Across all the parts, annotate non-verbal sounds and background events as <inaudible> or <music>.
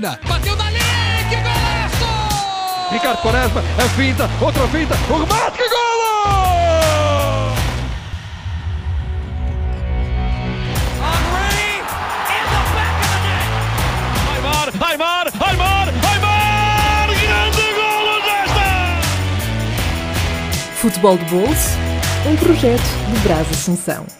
Catarina. Bateu dali, que golaço! Ricardo Quaresma, a finta, outra finta, o remate, que net. Aymar, Aymar, Aymar, Aymar! Grande golo desta! Futebol de Bolso, um projeto de Brás Assunção.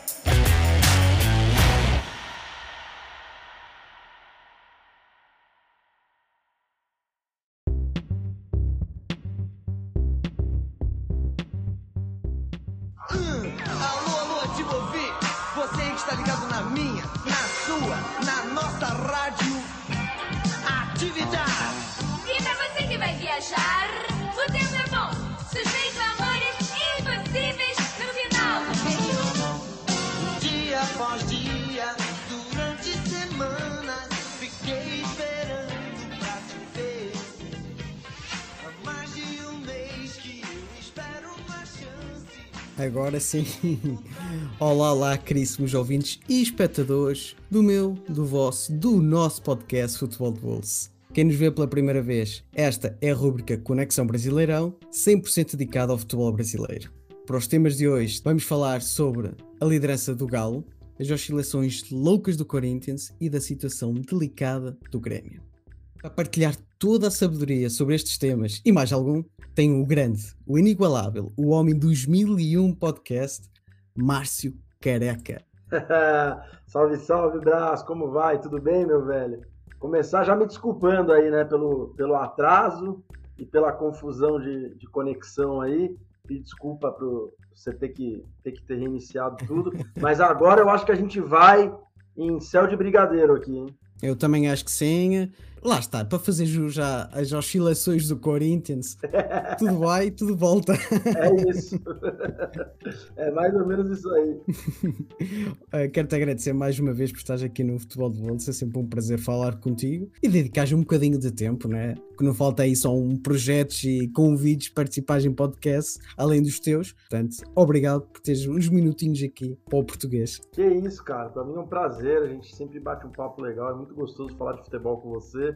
Agora sim. Olá, olá, caríssimos ouvintes e espectadores do meu, do vosso, do nosso podcast Futebol de Bolso. Quem nos vê pela primeira vez, esta é a rúbrica Conexão Brasileirão, 100% dedicada ao futebol brasileiro. Para os temas de hoje, vamos falar sobre a liderança do Galo, as oscilações loucas do Corinthians e da situação delicada do Grêmio. Para partilhar toda a sabedoria sobre estes temas e mais algum, tenho o grande, o inigualável, o homem dos mil e um podcast, Márcio Careca. <laughs> salve, salve, Brás, como vai? Tudo bem, meu velho? Começar já me desculpando aí, né, pelo, pelo atraso e pela confusão de, de conexão aí. Pedir desculpa por você ter que, ter que ter reiniciado tudo. <laughs> Mas agora eu acho que a gente vai em céu de brigadeiro aqui, hein? Eu também acho que sim. Lá está, para fazer jus já às oscilações do Corinthians, tudo vai, tudo volta. É isso. É mais ou menos isso aí. Uh, <laughs> Quero-te agradecer mais uma vez por estares aqui no Futebol de Bolsa. É sempre um prazer falar contigo e dedicares um bocadinho de tempo, né? Que não falta aí são projetos e convites, participares em podcast, além dos teus. Portanto, obrigado por teres uns minutinhos aqui para o português. Que isso, cara. Pra mim é um prazer. A gente sempre bate um papo legal. É muito gostoso falar de futebol com você.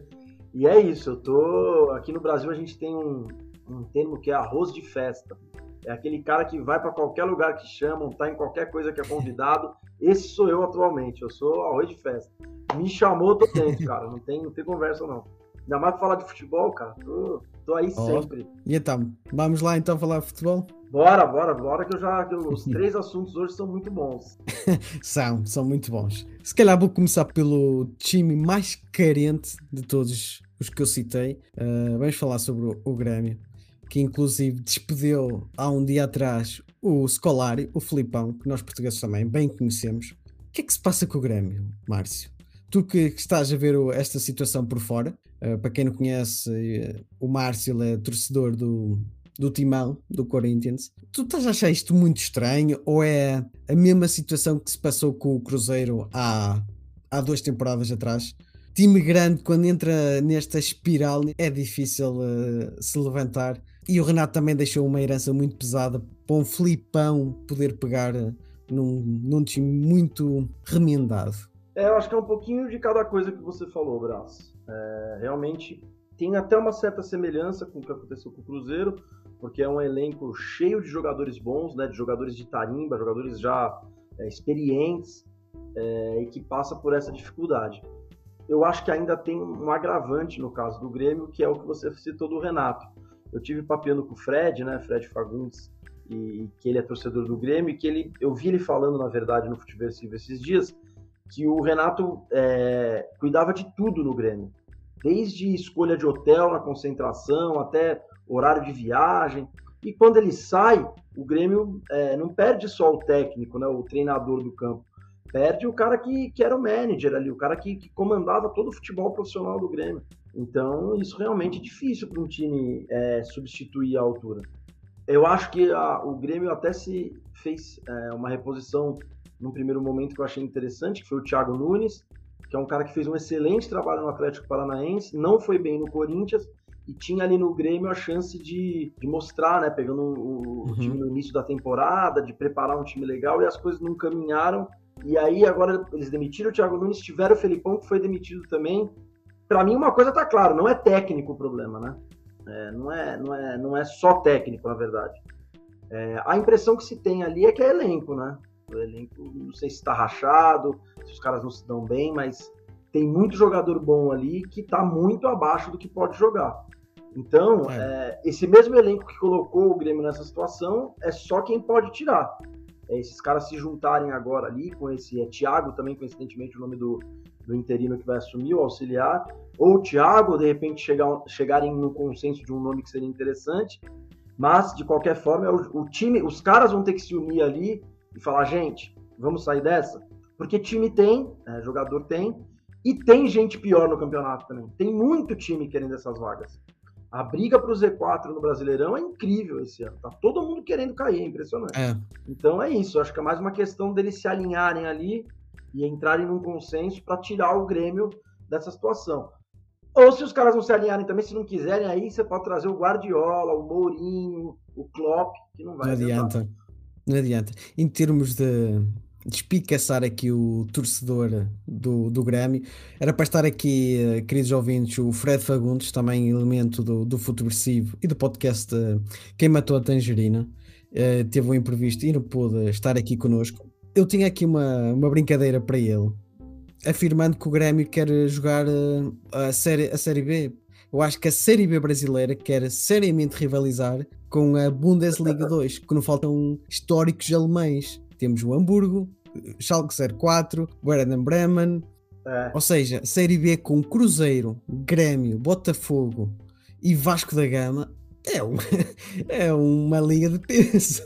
E é isso. Eu tô. Aqui no Brasil a gente tem um, um termo que é arroz de festa. É aquele cara que vai para qualquer lugar que chamam, tá em qualquer coisa que é convidado. Esse sou eu atualmente. Eu sou arroz de festa. Me chamou, tô dentro, cara. Não tem, não tem conversa, não. Ainda mais pra falar de futebol, cara. Tô, tô aí Ó. sempre. E então, vamos lá então falar de futebol? Bora, bora, bora, que eu já. Que eu- os <laughs> três assuntos hoje são muito bons. <laughs> São, são muito bons. Se calhar vou começar pelo time mais carente de todos os que eu citei. Uh, vamos falar sobre o, o Grêmio, que inclusive despediu há um dia atrás o Scolari, o Filipão, que nós portugueses também bem conhecemos. O que é que se passa com o Grêmio, Márcio? Tu que, que estás a ver o- esta situação por fora, uh, para quem não conhece, uh, o Márcio é torcedor do, do timão do Corinthians. Tu estás a achar isto muito estranho ou é a mesma situação que se passou com o Cruzeiro há, há duas temporadas atrás? Time grande, quando entra nesta espiral, é difícil eh, se levantar. E o Renato também deixou uma herança muito pesada para um Filipão poder pegar eh, num, num time muito remendado. É, eu acho que é um pouquinho de cada coisa que você falou, Brás. É, realmente tem até uma certa semelhança com o que aconteceu com o Cruzeiro, porque é um elenco cheio de jogadores bons, né, de jogadores de tarimba, jogadores já é, experientes é, e que passa por essa dificuldade. Eu acho que ainda tem um agravante no caso do Grêmio, que é o que você citou do Renato. Eu tive papeando com o Fred, né, Fred Fagundes, e que ele é torcedor do Grêmio, e que ele, eu vi ele falando, na verdade, no Futeversivo esses dias, que o Renato é, cuidava de tudo no Grêmio. Desde escolha de hotel na concentração, até horário de viagem. E quando ele sai, o Grêmio é, não perde só o técnico, né, o treinador do campo. Perde o cara que, que era o manager ali, o cara que, que comandava todo o futebol profissional do Grêmio. Então, isso realmente é difícil para um time é, substituir a altura. Eu acho que a, o Grêmio até se fez é, uma reposição num primeiro momento que eu achei interessante, que foi o Thiago Nunes, que é um cara que fez um excelente trabalho no Atlético Paranaense, não foi bem no Corinthians e tinha ali no Grêmio a chance de, de mostrar, né, pegando o, o Uhum. time no início da temporada, de preparar um time legal e as coisas não caminharam. E aí agora eles demitiram o Thiago Nunes, tiveram o Felipão que foi demitido também. pra mim uma coisa tá clara, não é técnico o problema, né? É, não, é, não, é, não é só técnico, na verdade. É, a impressão que se tem ali é que é elenco, né? O elenco, não sei se está rachado, se os caras não se dão bem, mas tem muito jogador bom ali que está muito abaixo do que pode jogar. Então, É. é, esse mesmo elenco que colocou o Grêmio nessa situação é só quem pode tirar. É, esses caras se juntarem agora ali com esse é, Thiago, também coincidentemente o nome do, do interino que vai assumir, o auxiliar, ou o Thiago, de repente chegar, chegarem no consenso de um nome que seria interessante, mas de qualquer forma é o, o time, os caras vão ter que se unir ali e falar, gente, vamos sair dessa? Porque time tem, é, jogador tem, e tem gente pior no campeonato também. Tem muito time querendo essas vagas. A briga para o Z4 no Brasileirão é incrível esse ano. Tá todo mundo querendo cair, é impressionante. É, Então é isso. Acho que é mais uma questão deles se alinharem ali e entrarem num consenso para tirar o Grêmio dessa situação. Ou se os caras não se alinharem também, se não quiserem, aí você pode trazer o Guardiola, o Mourinho, o Klopp, que não vai não adiantar. adianta. Não adianta. Em termos de despicaçar aqui o torcedor do, do Grêmio, era para estar aqui, eh, queridos ouvintes, o Fred Fagundes, também elemento do, do Futeversivo e do podcast Quem Matou a Tangerina, eh, teve um imprevisto e não pôde estar aqui connosco. Eu tinha aqui uma, uma brincadeira para ele, afirmando que o Grêmio quer jogar eh, a, série, a Série B. Eu acho que a Série B brasileira quer seriamente rivalizar com a Bundesliga 2, que não faltam históricos alemães. Temos o Hamburgo, Schalke 04, Werder Bremen, É, ou seja, Série B com Cruzeiro, Grêmio, Botafogo e Vasco da Gama é, um- <laughs> é uma liga de peso.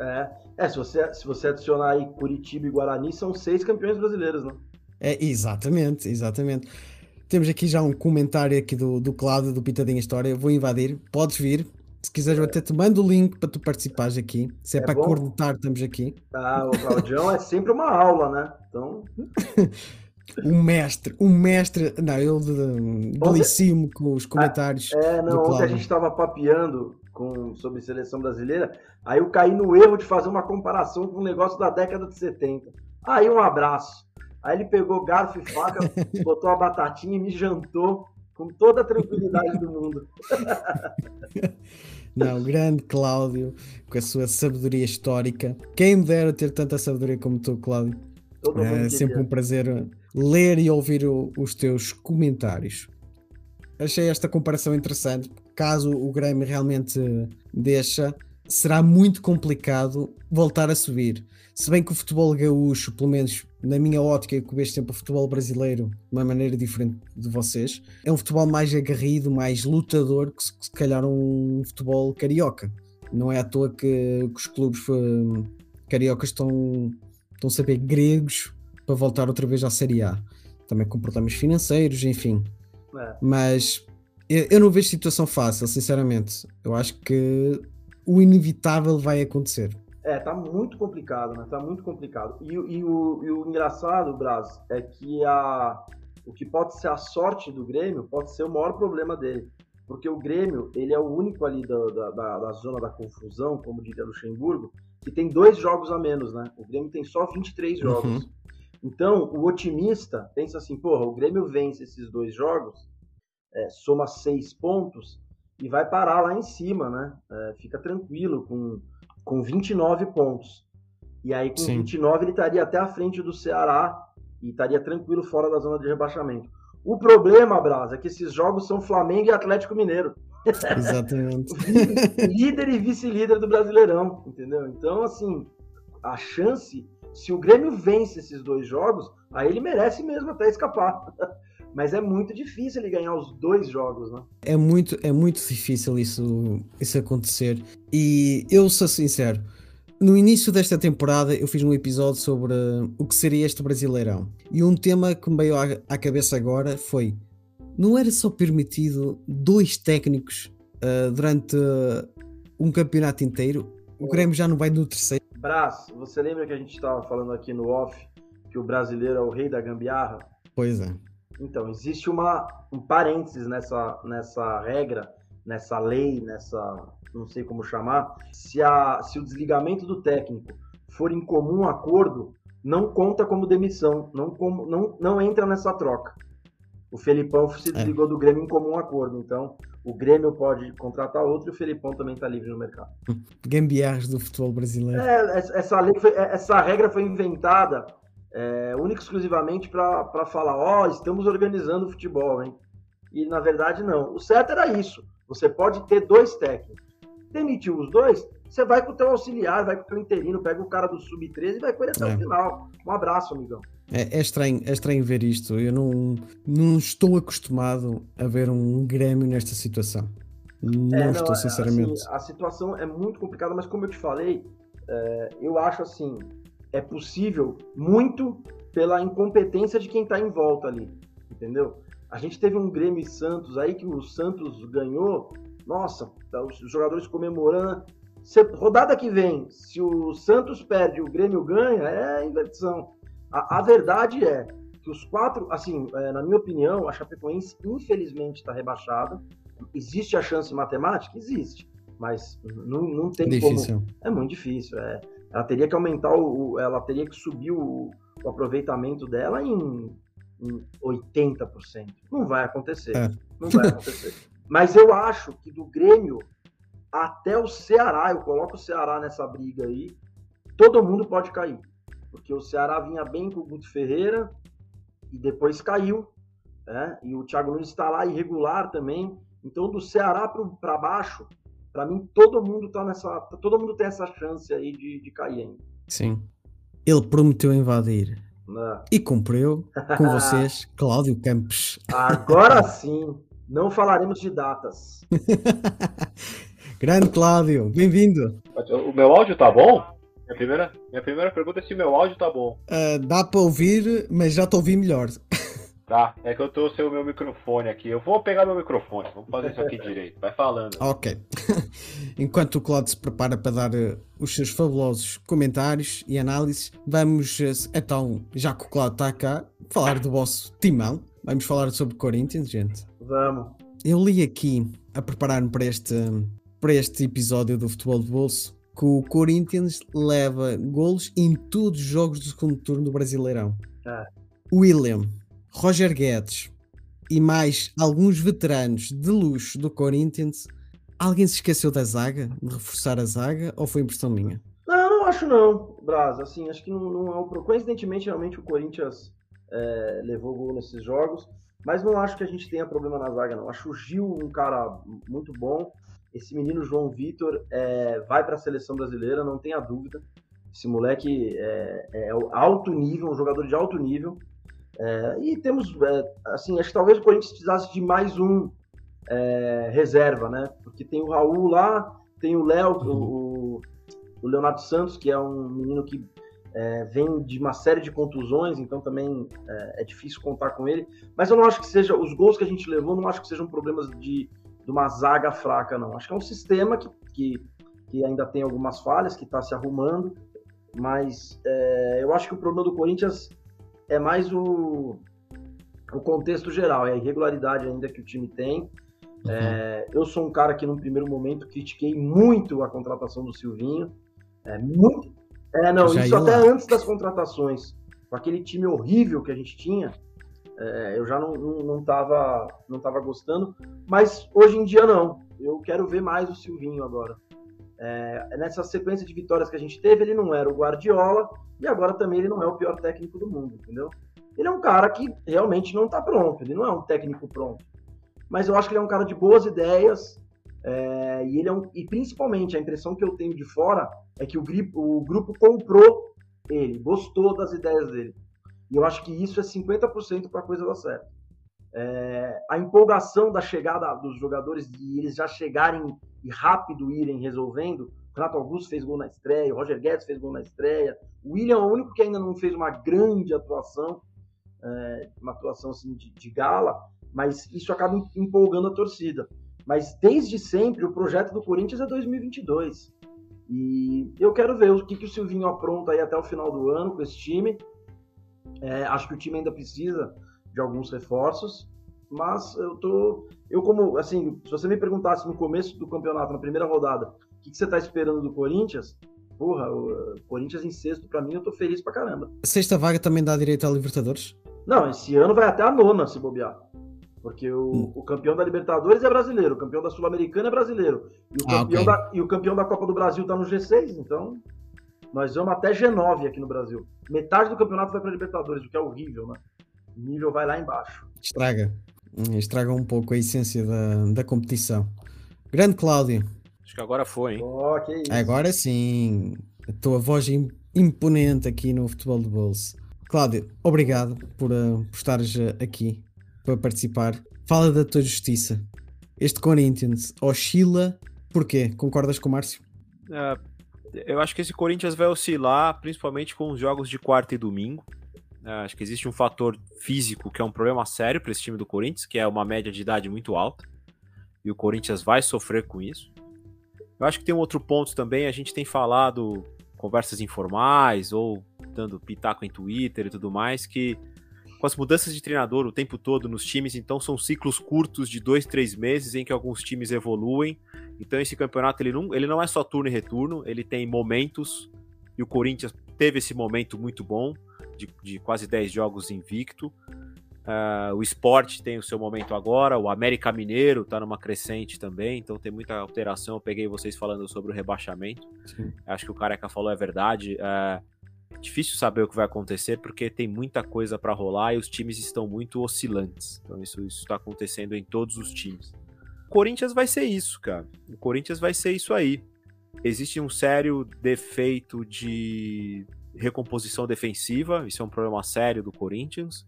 é, é, se você, se você adicionar aí Curitiba e Guarani, são seis campeões brasileiros, né? É, exatamente, exatamente. Temos aqui já um comentário aqui do, do Cláudio, do Pitadinha História. Vou invadir, podes vir. Se quiseres, eu até te mando o link para tu participares aqui. Se é, É para bom? cornetar, estamos aqui. Ah, o Claudião é sempre uma aula, né? Então, <laughs> Um mestre, um mestre. Não, ele de- delicimo com os comentários. é, não, ontem a gente estava papeando com, sobre seleção brasileira, aí eu caí no erro de fazer uma comparação com um negócio da década de 70. Aí um abraço. Aí ele pegou garfo e faca, <laughs> botou a batatinha e me jantou com toda a tranquilidade do mundo. <laughs> Não, grande Cláudio, com a sua sabedoria histórica. Quem me dera ter tanta sabedoria como tu, Cláudio. É sempre um prazer ler e ouvir o- os teus comentários. Achei esta comparação interessante. Caso o Grêmio realmente deixa, será muito complicado voltar a subir. Se bem que o futebol gaúcho, pelo menos na minha ótica, que eu vejo sempre o futebol brasileiro de uma maneira diferente de vocês, é um futebol mais aguerrido, mais lutador que se, calhar um futebol carioca. Não é à toa que, que os clubes eh, cariocas estão, estão a saber gregos para voltar outra vez à Série A. Também com problemas financeiros, enfim. É. Mas eu, eu não vejo situação fácil, sinceramente. Eu acho que o inevitável vai acontecer. É, tá muito complicado, né? Tá muito complicado. E, o- e o, e o engraçado, Braz, é que a, o que pode ser a sorte do Grêmio pode ser o maior problema dele. Porque o Grêmio, ele é o único ali da, da, da- da zona da confusão, como diria Luxemburgo, que tem dois jogos a menos, né? O Grêmio tem só 23 jogos. Então, o otimista pensa assim, porra, o Grêmio vence esses dois jogos, é, soma seis pontos e vai parar lá em cima, né? É, fica tranquilo com, com 29 pontos. E aí, com Sim. 29, ele estaria até a frente do Ceará e estaria tranquilo fora da zona de rebaixamento. O problema, Braz, é que esses jogos são Flamengo e Atlético Mineiro. Exatamente. <laughs> líder e vice-líder do Brasileirão, entendeu? Então, assim, a chance, se o Grêmio vence esses dois jogos, aí ele merece mesmo até escapar. <laughs> Mas é muito difícil ele ganhar os dois jogos, né? É muito, é muito difícil isso, isso acontecer. E eu sou sincero, no início desta temporada eu fiz um episódio sobre uh, o que seria este Brasileirão. E um tema que me veio à, à cabeça agora foi: não era só permitido dois técnicos uh, durante uh, um campeonato inteiro? O Grêmio já não vai no terceiro. Brás, você lembra que a gente estava falando aqui no off que o brasileiro é o rei da gambiarra? Pois é. Então, existe uma, um parênteses nessa, nessa regra, nessa lei, nessa. não sei como chamar. Se, a, se o desligamento do técnico for em comum acordo, não conta como demissão, não, como, não, não entra nessa troca. O Felipão se desligou do Grêmio em comum acordo. Então, o Grêmio pode contratar outro e o Felipão também está livre no mercado. Gambiarras do futebol brasileiro. É, essa lei foi- essa regra foi inventada é, única e exclusivamente para falar: ó, estamos organizando o futebol, hein? E na verdade, não. O certo era isso. Você pode ter dois técnicos. Demitiu os dois, você vai com o teu auxiliar, vai com o teu interino, pega o cara do sub-13 e vai com ele até É. o final. Um abraço, amigão. É, é estranho, é estranho ver isto. Eu não, não estou acostumado a ver um Grêmio nesta situação. Não, É, estou, é, sinceramente. assim, a situação é muito complicada, mas como eu te falei, é, eu acho assim, é possível muito pela incompetência de quem tá em volta ali, entendeu? A gente teve um Grêmio e Santos aí que o Santos ganhou, nossa, tá os jogadores comemorando. Se- rodada que vem, se o Santos perde e o Grêmio ganha, é inversão. A, a verdade é que os quatro, assim, é, na minha opinião, a Chapecoense infelizmente está rebaixada. Existe a chance matemática? Existe. Mas não, não tem como. Difícil. É muito difícil. É. Ela teria que aumentar o. Ela teria que subir o, o aproveitamento dela em, em 80%. Não vai acontecer. É. Não vai acontecer. <laughs> Mas eu acho que do Grêmio até o Ceará, eu coloco o Ceará nessa briga aí, todo mundo pode cair. Porque o Ceará vinha bem com o Guto Ferreira e depois caiu. Né? E o Thiago Nunes está lá irregular também. Então, do Ceará para baixo, para mim, todo mundo tá nessa. Todo mundo tem essa chance aí de, de cair ainda. Sim. Ele prometeu invadir. né? E cumpriu com <laughs> vocês, Cláudio Campos. Agora sim, não falaremos de datas. <laughs> Grande Cláudio, bem-vindo. O meu áudio tá bom? Minha primeira, minha primeira pergunta é se meu áudio tá bom. Ah, dá para ouvir, mas já te ouvi melhor. <laughs> Tá, é que eu tô sem o meu microfone aqui. Eu vou pegar meu microfone, vamos fazer isso aqui <laughs> direito. Vai falando. Ok. <laughs> Enquanto o Cláudio se prepara para dar eh, os seus fabulosos comentários e análises, vamos, eh, então, já que o Cláudio está cá, falar do vosso timão. Vamos falar sobre Corinthians, gente. Vamos. Eu li aqui, a preparar-me para este, para este episódio do Futebol de Bolso, que o Corinthians leva golos em todos os jogos do segundo turno do Brasileirão. É. William, Roger Guedes e mais alguns veteranos de luxo do Corinthians. Alguém se esqueceu da zaga, de reforçar a zaga, ou foi impressão minha? Não, não acho não, Braz. Assim, acho que não, não é pro- Coincidentemente, realmente o Corinthians é, levou gol nesses jogos, mas não acho que a gente tenha problema na zaga, não. Acho o Gil um cara muito bom. Esse menino João Vitor é, vai para a seleção brasileira, não tenha dúvida. Esse moleque é, é alto nível, um jogador de alto nível. É, e temos, é, assim, acho que talvez o Corinthians precisasse de mais um é, reserva, né? Porque tem o Raul lá, tem o Léo, o, o Leonardo Santos, que é um menino que é, vem de uma série de contusões, então também é, é difícil contar com ele. Mas eu não acho que seja, os gols que a gente levou, não acho que sejam problemas de, de uma zaga fraca, não. Acho que é um sistema que, que, que ainda tem algumas falhas, que está se arrumando, mas é, eu acho que o problema do Corinthians é mais o, o contexto geral, é a irregularidade ainda que o time tem. É, eu sou um cara que, num primeiro momento, critiquei muito a contratação do Silvinho. É, muito. É, não, isso até lá. antes das contratações. Com aquele time horrível que a gente tinha, é, eu já não, não, não, tava, não tava gostando. Mas hoje em dia, não. Eu quero ver mais o Silvinho agora. É, nessa sequência de vitórias que a gente teve, ele não era o Guardiola e agora também ele não é o pior técnico do mundo, entendeu? Ele é um cara que realmente não tá pronto, ele não é um técnico pronto. Mas eu acho que ele é um cara de boas ideias, é, e ele é um, e principalmente a impressão que eu tenho de fora é que o, o grupo comprou ele, gostou das ideias dele. E eu acho que isso é 50% para a coisa dar certo. É, a empolgação da chegada dos jogadores e eles já chegarem e rápido irem resolvendo. Renato Augusto fez gol na estreia, o Roger Guedes fez gol na estreia. O William é o único que ainda não fez uma grande atuação, é, uma atuação assim de, de gala, mas isso acaba em- empolgando a torcida. Mas desde sempre o projeto do Corinthians é 2022. E eu quero ver o que, que o Silvinho apronta aí até o final do ano com esse time. É, acho que o time ainda precisa de alguns reforços, mas eu tô. Eu, como, assim, se você me perguntasse no começo do campeonato, na primeira rodada, o que, que você tá esperando do Corinthians? Porra, o Corinthians em sexto, pra mim, eu tô feliz pra caramba. A sexta vaga também dá direito à Libertadores? Não, esse ano vai até a nona se bobear. Porque o, Hum. o campeão da Libertadores é brasileiro, o campeão da Sul-Americana é brasileiro. E o, Ah, campeão ok. da, e o campeão da Copa do Brasil tá no G6, então nós vamos até G9 aqui no Brasil. Metade do campeonato vai pra Libertadores, o que é horrível, né? O nível vai lá embaixo. Estraga. Estraga um pouco a essência da, da competição. Grande Cláudio, Acho que agora foi, hein? Isso. agora sim, a tua voz im- imponente aqui no Futebol de Bolso. Cláudio, obrigado por, uh, por estares uh, aqui para participar. Fala da tua justiça. Este Corinthians oscila. Porquê? Concordas com o Márcio? É, eu acho que esse Corinthians vai oscilar, principalmente com os jogos de quarta e domingo. É, acho que existe um fator físico que é um problema sério para esse time do Corinthians, que é uma média de idade muito alta. E o Corinthians vai sofrer com isso. Eu acho que tem um outro ponto também, a gente tem falado conversas informais ou dando pitaco em Twitter e tudo mais, que com as mudanças de treinador o tempo todo nos times, então são ciclos curtos de dois, três meses em que alguns times evoluem. Então esse campeonato ele não, ele não é só turno e retorno, ele tem momentos, e o Corinthians teve esse momento muito bom, de, de quase 10 jogos invicto. Ah, o esporte tem o seu momento agora, o América Mineiro tá numa crescente também, então tem muita alteração. Eu peguei vocês falando sobre o rebaixamento. Sim. Acho que o Careca falou é verdade. É difícil saber o que vai acontecer porque tem muita coisa para rolar e os times estão muito oscilantes. Então isso está acontecendo em todos os times. O Corinthians vai ser isso, cara. O Corinthians vai ser isso aí. Existe um sério defeito de recomposição defensiva, isso é um problema sério do Corinthians.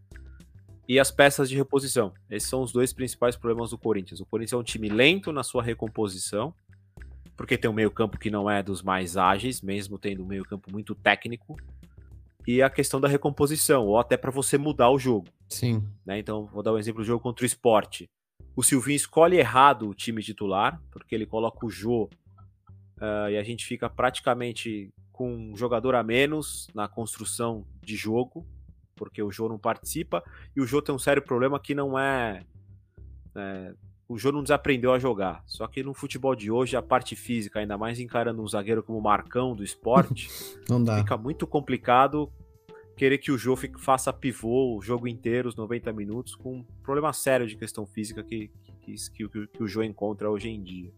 E as peças de reposição. Esses são os dois principais problemas do Corinthians. O Corinthians é um time lento na sua recomposição, porque tem um meio-campo que não é dos mais ágeis, mesmo tendo um meio-campo muito técnico. E a questão da recomposição, ou até para você mudar o jogo. Sim. né? Então, vou dar um exemplo do jogo contra o esporte. O Silvinho escolhe errado o time titular, porque ele coloca o Jô ah, e a gente fica praticamente com um jogador a menos na construção de jogo, porque o Jô não participa, e o Jô tem um sério problema que não é. é, o Jô não desaprendeu a jogar. Só que no futebol de hoje, a parte física, ainda mais encarando um zagueiro como o Marcão do esporte, <laughs> Não dá. fica muito complicado querer que o Jô fique- faça pivô o jogo inteiro, os 90 minutos, com um problema sério de questão física que, que, que, que- que o Jô encontra hoje em dia.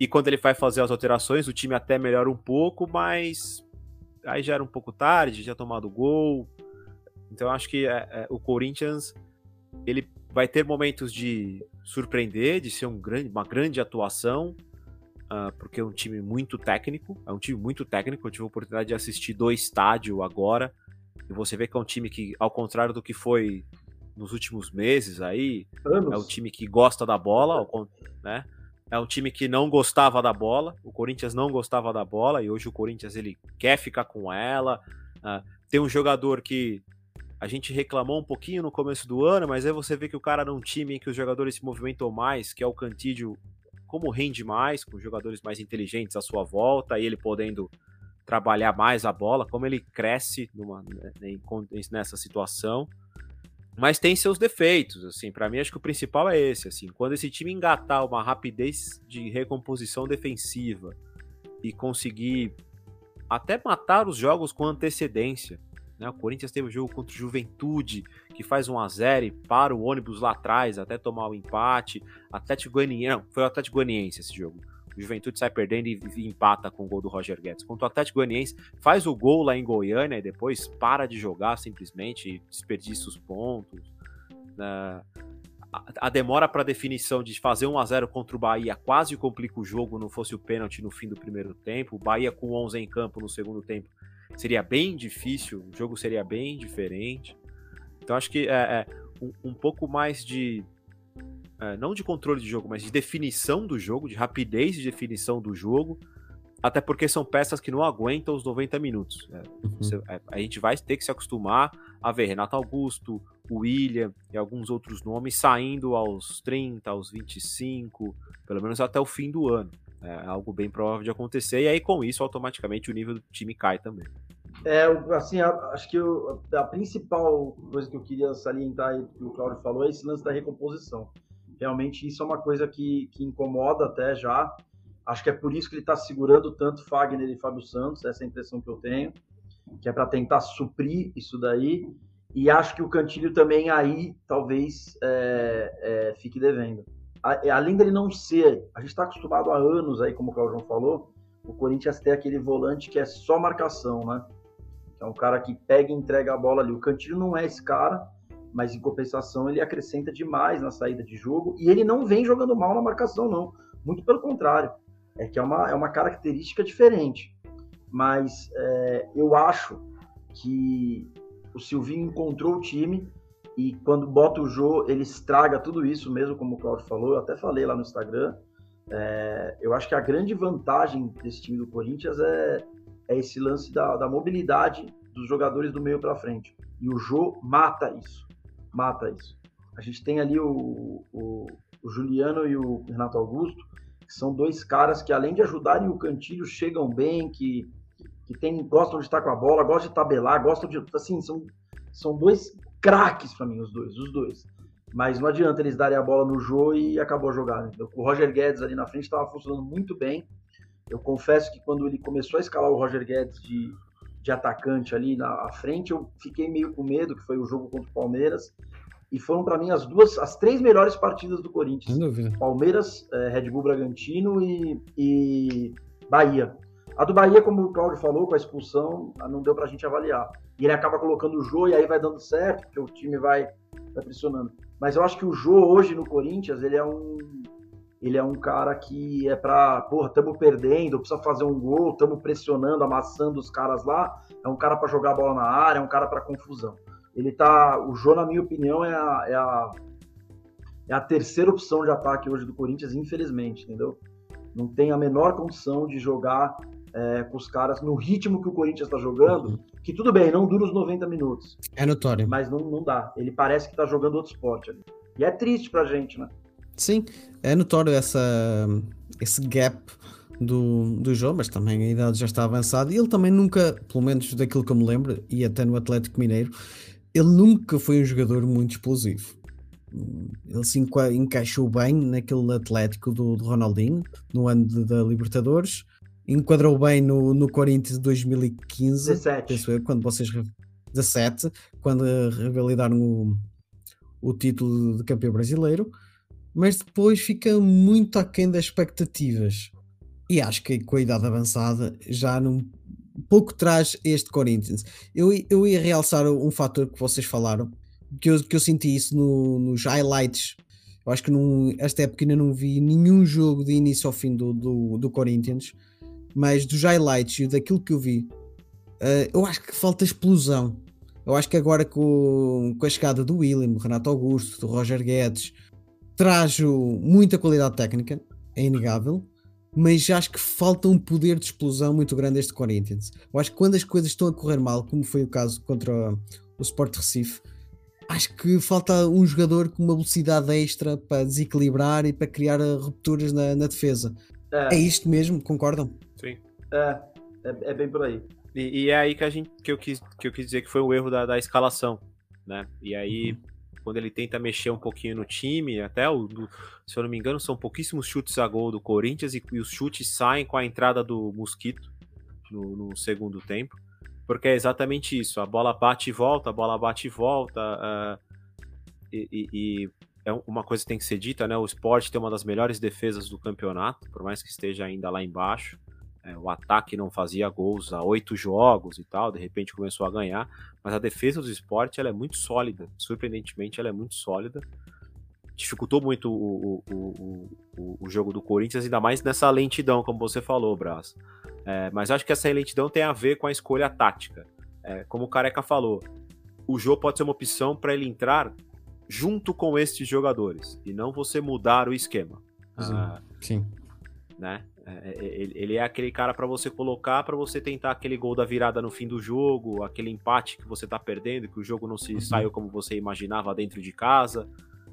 E quando ele vai fazer as alterações, o time até melhora um pouco, mas aí já era um pouco tarde, já tomado gol. Então eu acho que é, é, o Corinthians ele vai ter momentos de surpreender, de ser um grande, uma grande atuação, ah, porque é um time muito técnico, é um time muito técnico. Eu tive a oportunidade de assistir do estádio agora, e você vê que é um time que, ao contrário do que foi nos últimos meses aí, Anos. é um time que gosta da bola, né? É um time que não gostava da bola. O Corinthians não gostava da bola e hoje o Corinthians ele quer ficar com ela. Ah, tem um jogador que a gente reclamou um pouquinho no começo do ano, mas aí você vê que o cara num time em que os jogadores se movimentam mais, que é o Cantídio, como rende mais, com jogadores mais inteligentes à sua volta, e ele podendo trabalhar mais a bola, como ele cresce numa, né, nessa situação mas tem seus defeitos, assim, para mim acho que o principal é esse, assim, quando esse time engatar uma rapidez de recomposição defensiva e conseguir até matar os jogos com antecedência, né? O Corinthians teve o jogo contra o Juventude, que faz 1 a 0 e para o ônibus lá atrás até tomar o empate. Atlético Goianiense, foi o Atlético Goianiense esse jogo. Juventude sai perdendo e, e empata com o gol do Roger Guedes. Contra o Atlético Goianiense, faz o gol lá em Goiânia e depois para de jogar simplesmente, desperdiça os pontos. né? a, a demora para definição de fazer 1 a 0 contra o Bahia quase complica o jogo, não fosse o pênalti no fim do primeiro tempo. O Bahia com 11 em campo no segundo tempo seria bem difícil, o jogo seria bem diferente. Então acho que é, é um, um pouco mais de é, não de controle de jogo, mas de definição do jogo, de rapidez de definição do jogo, até porque são peças que não aguentam os 90 minutos. É, você- é, a gente vai ter que se acostumar a ver Renato Augusto, o William e alguns outros nomes saindo aos 30, aos 25, pelo menos até o fim do ano. É algo bem provável de acontecer, e aí com isso, automaticamente, o nível do time cai também. É, assim, a- acho que a principal coisa que eu queria salientar aí que o Claudio falou é esse lance da recomposição. Realmente isso é uma coisa que, que incomoda até já. Acho que é por isso que ele está segurando tanto Fagner e Fábio Santos, essa é a impressão que eu tenho, que é para tentar suprir isso daí. E acho que o Cantilho também aí talvez é, é, fique devendo. A- além dele não ser, a gente está acostumado há anos aí, como o Claudio falou, o Corinthians tem aquele volante que é só marcação, né? É um cara que pega e entrega a bola ali. O Cantilho não é esse cara, mas em compensação ele acrescenta demais na saída de jogo e ele não vem jogando mal na marcação, não. Muito pelo contrário. É que é uma, é uma característica diferente. Mas é, eu acho que o Silvinho encontrou o time e quando bota o Jô, ele estraga tudo isso mesmo, como o Claudio falou. Eu até falei lá no Instagram. É, eu acho que a grande vantagem desse time do Corinthians é, é esse lance da, da mobilidade dos jogadores do meio para frente. E o Jô mata isso. Mata isso. A gente tem ali o, o, o Juliano e o Renato Augusto, que são dois caras que, além de ajudarem o Cantilho, chegam bem, que, que tem, gostam de estar com a bola, gostam de tabelar, gostam de. Assim, são, são dois craques para mim, os dois, os dois. Mas não adianta eles darem a bola no jogo e acabou a jogada. O Roger Guedes ali na frente estava funcionando muito bem. Eu confesso que quando ele começou a escalar o Roger Guedes de, de atacante ali na frente, eu fiquei meio com medo, que foi o jogo contra o Palmeiras. E foram para mim as duas, as três melhores partidas do Corinthians. Palmeiras, eh, Red Bull Bragantino e, e Bahia. A do Bahia, como o Claudio falou, com a expulsão, não deu pra gente avaliar. E ele acaba colocando o Jô e aí vai dando certo, porque o time vai, vai pressionando. Mas eu acho que o Jô hoje no Corinthians, ele é um ele é um cara que é pra, porra, estamos perdendo, precisa fazer um gol, estamos pressionando, amassando os caras lá. É um cara para jogar a bola na área, é um cara para confusão. Ele tá, o Jô, na minha opinião, é a, é a é a terceira opção de ataque hoje do Corinthians, infelizmente, entendeu? Não tem a menor condição de jogar é, com os caras no ritmo que o Corinthians está jogando, que tudo bem, não dura os 90 minutos, É notório. mas não, não dá. Ele parece que tá jogando outro esporte ali. E é triste pra gente, né? Sim, é notório essa, esse gap do, do jogo, mas também a idade já está avançada. E ele também nunca, pelo menos daquilo que eu me lembro, e até no Atlético Mineiro, ele nunca foi um jogador muito explosivo. Ele se enca- encaixou bem naquele Atlético do, do Ronaldinho, no ano de- da Libertadores. Enquadrou bem no, no Corinthians de 2015, 17. penso eu, quando vocês. re- 17, quando eh, revalidaram o, o título de campeão brasileiro mas depois fica muito aquém das expectativas. E acho que com a idade avançada já não pouco traz este Corinthians. Eu, eu ia realçar um fator que vocês falaram, que eu, que eu senti isso no- nos highlights. Eu acho que num, esta época ainda não vi nenhum jogo de início ao fim do, do, do Corinthians, mas dos highlights e daquilo que eu vi, eh, eu acho que falta explosão. Eu acho que agora com, com a chegada do William, do Renato Augusto, do Roger Guedes, traz o- muita qualidade técnica, é inegável, mas acho que falta um poder de explosão muito grande este Corinthians. Eu acho que quando as coisas estão a correr mal, como foi o caso contra o Sport Recife, acho que falta um jogador com uma velocidade extra para desequilibrar e para criar rupturas na, na defesa. É isto mesmo, concordam? Sim. É, é, é bem por aí. E, e é aí que, a gente, que, eu quis, que eu quis dizer que foi o erro da, da escalação, né? E aí, quando ele tenta mexer um pouquinho no time, até o, do- se eu não me engano, são pouquíssimos chutes a gol do Corinthians e, e os chutes saem com a entrada do Mosquito no, no segundo tempo, porque é exatamente isso, a bola bate e volta, a bola bate e volta, ah, e, e- e é uma coisa que tem que ser dita, né? O esporte tem uma das melhores defesas do campeonato, por mais que esteja ainda lá embaixo. É, o ataque não fazia gols há oito jogos e tal, de repente começou a ganhar, mas a defesa do esporte ela é muito sólida, surpreendentemente ela é muito sólida. Dificultou muito o, o, o, o, jogo do Corinthians, ainda mais nessa lentidão, como você falou, Brás. É, mas acho que essa lentidão tem a ver com a escolha tática. É, como o Careca falou, o jogo pode ser uma opção para ele entrar junto com estes jogadores e não você mudar o esquema. Sim. Ah, Sim. né? É, é, Ele ele é aquele cara para você colocar para você tentar aquele gol da virada no fim do jogo, aquele empate que você tá perdendo, que o jogo não se saiu como você imaginava dentro de casa,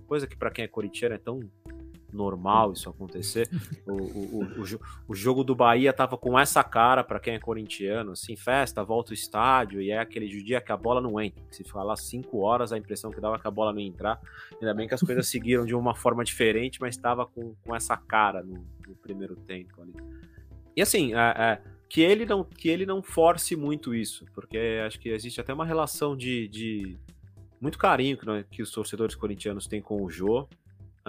coisa que para quem é corintiano é tão normal isso acontecer. O, o, o, o, jo- o jogo do Bahia tava com essa cara para quem é corintiano, assim, festa, volta ao estádio e é aquele dia que a bola não entra. Se falar cinco horas, a impressão que dava é que a bola não ia entrar. Ainda bem que as coisas <laughs> seguiram de uma forma diferente, mas estava com, com essa cara no, no primeiro tempo ali. E assim, é, é, que, ele não, que ele não force muito isso, porque acho que existe até uma relação de, de, muito carinho que, nós- que os torcedores corintianos têm com o Jô.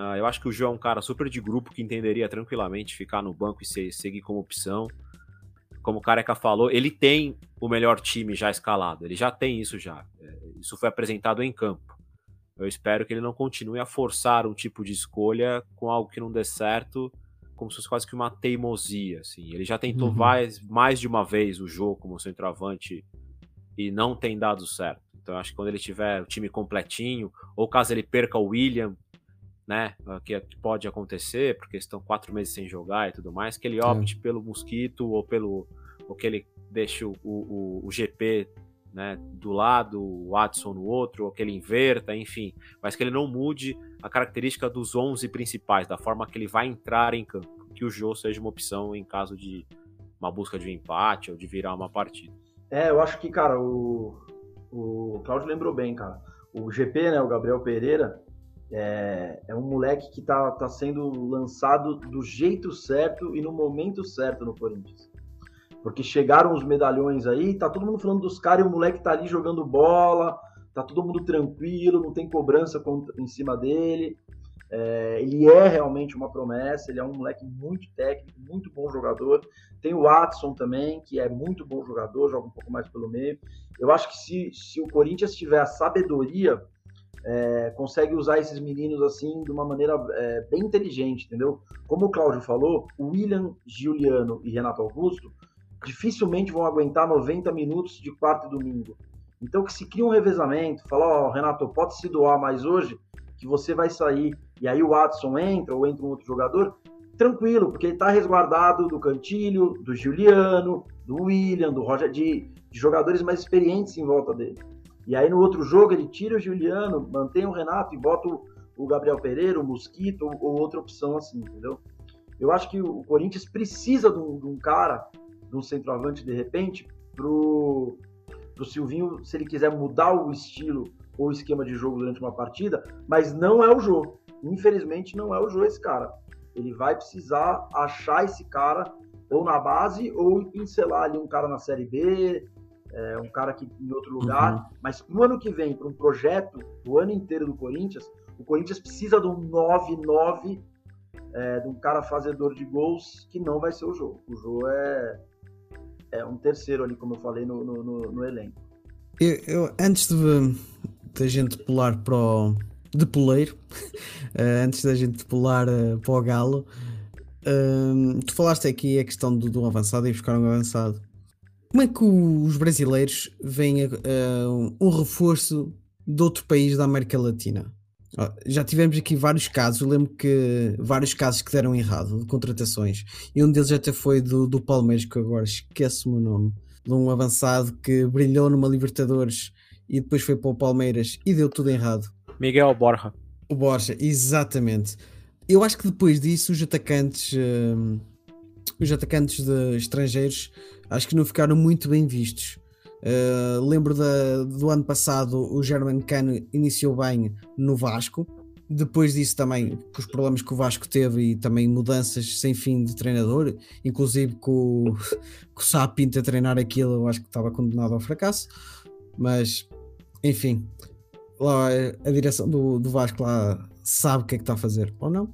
Ah, eu acho que o Jô é um cara super de grupo que entenderia tranquilamente ficar no banco e se- seguir como opção. Como o Careca falou, ele tem o melhor time já escalado, ele já tem isso já. É, Isso foi apresentado em campo. Eu espero que ele não continue a forçar um tipo de escolha com algo que não dê certo, como se fosse quase que uma teimosia. Assim. Ele já tentou Uhum. mais, mais de uma vez o jogo como centroavante e não tem dado certo. Então eu acho que quando ele tiver o time completinho, ou caso ele perca o William, né, que pode acontecer, porque estão quatro meses sem jogar e tudo mais, que ele opte pelo Mosquito ou pelo ou que ele deixe o, o, o GP né, do lado, o Watson no outro, ou que ele inverta, enfim, mas que ele não mude a característica dos 11 principais, da forma que ele vai entrar em campo, que o Jô seja uma opção em caso de uma busca de um empate ou de virar uma partida. É, eu acho que, cara, o, o Claudio lembrou bem, cara. O GP, né, o Gabriel Pereira, é, é um moleque que tá, tá sendo lançado do jeito certo e no momento certo no Corinthians. Porque chegaram os medalhões aí, tá todo mundo falando dos caras e o moleque tá ali jogando bola, tá todo mundo tranquilo, não tem cobrança em cima dele. É, ele é realmente uma promessa, ele é um moleque muito técnico, muito bom jogador. Tem o Watson também, que é muito bom jogador, joga um pouco mais pelo meio. Eu acho que se, se o Corinthians tiver a sabedoria, é, consegue usar esses meninos assim de uma maneira é, bem inteligente, entendeu? Como o Cláudio falou, o William, Giuliano e Renato Augusto dificilmente vão aguentar 90 minutos de quarto e domingo. Então que se cria um revezamento, fala, ó, Renato, pode se doar mais hoje, que você vai sair. E aí o Watson entra ou entra um outro jogador, tranquilo, porque ele tá resguardado do Cantilho, do Giuliano, do William, do Roger, de, de jogadores mais experientes em volta dele. E aí no outro jogo ele tira o Giuliano, mantém o Renato e bota o, o Gabriel Pereira, o Mosquito ou, ou outra opção assim, entendeu? Eu acho que o Corinthians precisa de um, de um cara, de um centroavante de repente, pro, pro Silvinho, se ele quiser mudar o estilo ou o esquema de jogo durante uma partida, mas não é o jogo. Infelizmente não é o jogo esse cara. Ele vai precisar achar esse cara ou na base ou pincelar ali um cara na Série B, é, um cara que em outro lugar. Uhum. Mas pro ano que vem, para um projeto do ano inteiro do Corinthians, o Corinthians precisa de um 9-9, é, de um cara fazedor de gols que não vai ser o jogo. O jogo é, é um terceiro ali, como eu falei, no, no, no- no elenco. Eu, eu- antes de da gente pular para o de poleiro, <laughs> eh, antes da gente pular eh, para o galo, hum, tu falaste aqui a questão do, do avançado e buscar um avançado. Como é que os brasileiros veem eh, um reforço de outro país da América Latina? Já tivemos aqui vários casos, eu lembro que vários casos que deram errado de contratações, e um deles até foi do, do Palmeiras, que agora esqueço-me o nome, de um avançado que brilhou numa Libertadores e depois foi para o Palmeiras e deu tudo errado. Miguel Borja. O Borja, exatamente. Eu acho que depois disso os atacantes, hum, os atacantes de estrangeiros, acho que não ficaram muito bem vistos. Uh, lembro da- do ano passado o German Cano iniciou bem no Vasco. Depois disso também, com os problemas que o Vasco teve e também mudanças sem fim de treinador, inclusive com, <laughs> com o Sá Pinto a treinar aquilo, eu acho que estava condenado ao fracasso. Mas, enfim, lá a direção do, do Vasco lá sabe o que é que está a fazer ou não.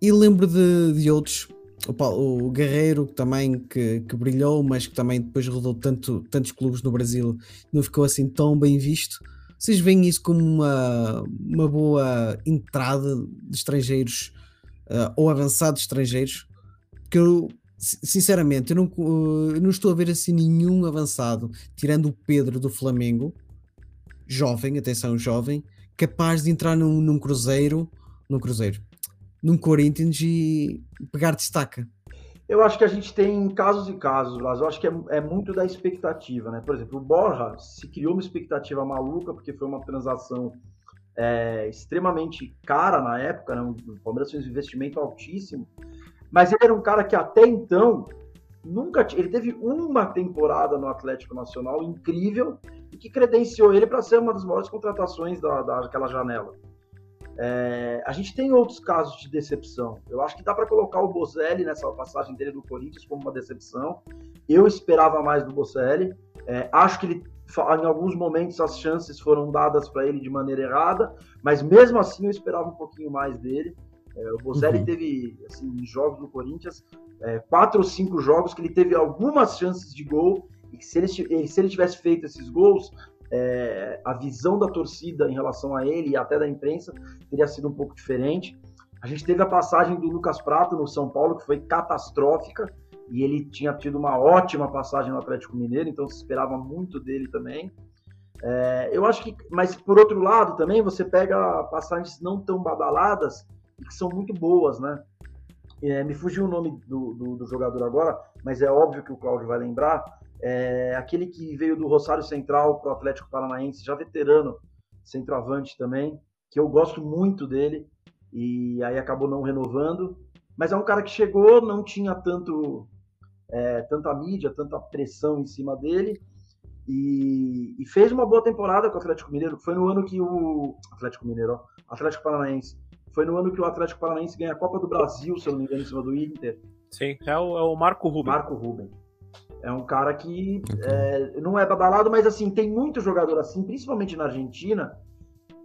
E lembro de, de outros, o, Paulo- o Guerreiro também que, que brilhou, mas que também depois rodou tanto, tantos clubes no Brasil, não ficou assim tão bem visto. Vocês veem isso como uma, uma boa entrada de estrangeiros ah, ou avançados estrangeiros? Que eu, si- sinceramente, eu não, eu não estou a ver assim nenhum avançado, tirando o Pedro do Flamengo, jovem, atenção, jovem, capaz de entrar num, num Cruzeiro, num Cruzeiro, num Corinthians e pegar destaca. Eu acho que a gente tem casos e casos, mas eu acho que é, é muito da expectativa, né? Por exemplo, o Borja se criou uma expectativa maluca, porque foi uma transação é, extremamente cara na época, né? O Palmeiras fez um investimento altíssimo, mas ele era um cara que até então nunca ele teve uma temporada no Atlético Nacional incrível e que credenciou ele para ser uma das maiores contratações da, daquela janela. É, a gente tem outros casos de decepção. Eu acho que dá para colocar o Bozelli nessa passagem dele do Corinthians como uma decepção. Eu esperava mais do Bozelli. É, acho que ele em alguns momentos as chances foram dadas para ele de maneira errada, mas mesmo assim eu esperava um pouquinho mais dele. É, o Bozelli Uhum. teve, assim, em jogos do Corinthians, é, quatro ou cinco jogos que ele teve algumas chances de gol, e que se ele, se ele tivesse feito esses gols, é, a visão da torcida em relação a ele e até da imprensa teria sido um pouco diferente. A gente teve a passagem do Lucas Prato no São Paulo, que foi catastrófica, e ele tinha tido uma ótima passagem no Atlético Mineiro, então se esperava muito dele também. É, eu acho que, mas por outro lado também, você pega passagens não tão badaladas e que são muito boas, né? É, me fugiu o nome do, do, do jogador agora, mas é óbvio que o Cláudio vai lembrar. É, aquele que veio do Rosário Central para o Atlético Paranaense, já veterano, centroavante também, que eu gosto muito dele, e aí acabou não renovando. Mas é um cara que chegou, não tinha tanto é, tanta mídia, tanta pressão em cima dele, e, e fez uma boa temporada com o Atlético Mineiro. Foi no ano que o. Atlético Mineiro, ó, Atlético Paranaense. Foi no ano que o Atlético Paranaense ganha a Copa do Brasil, se eu não me engano, em cima do Inter. Sim, é o, é o Marco Rubens. Marco Ruben. É um cara que é, não é badalado, mas assim, tem muito jogador assim, principalmente na Argentina,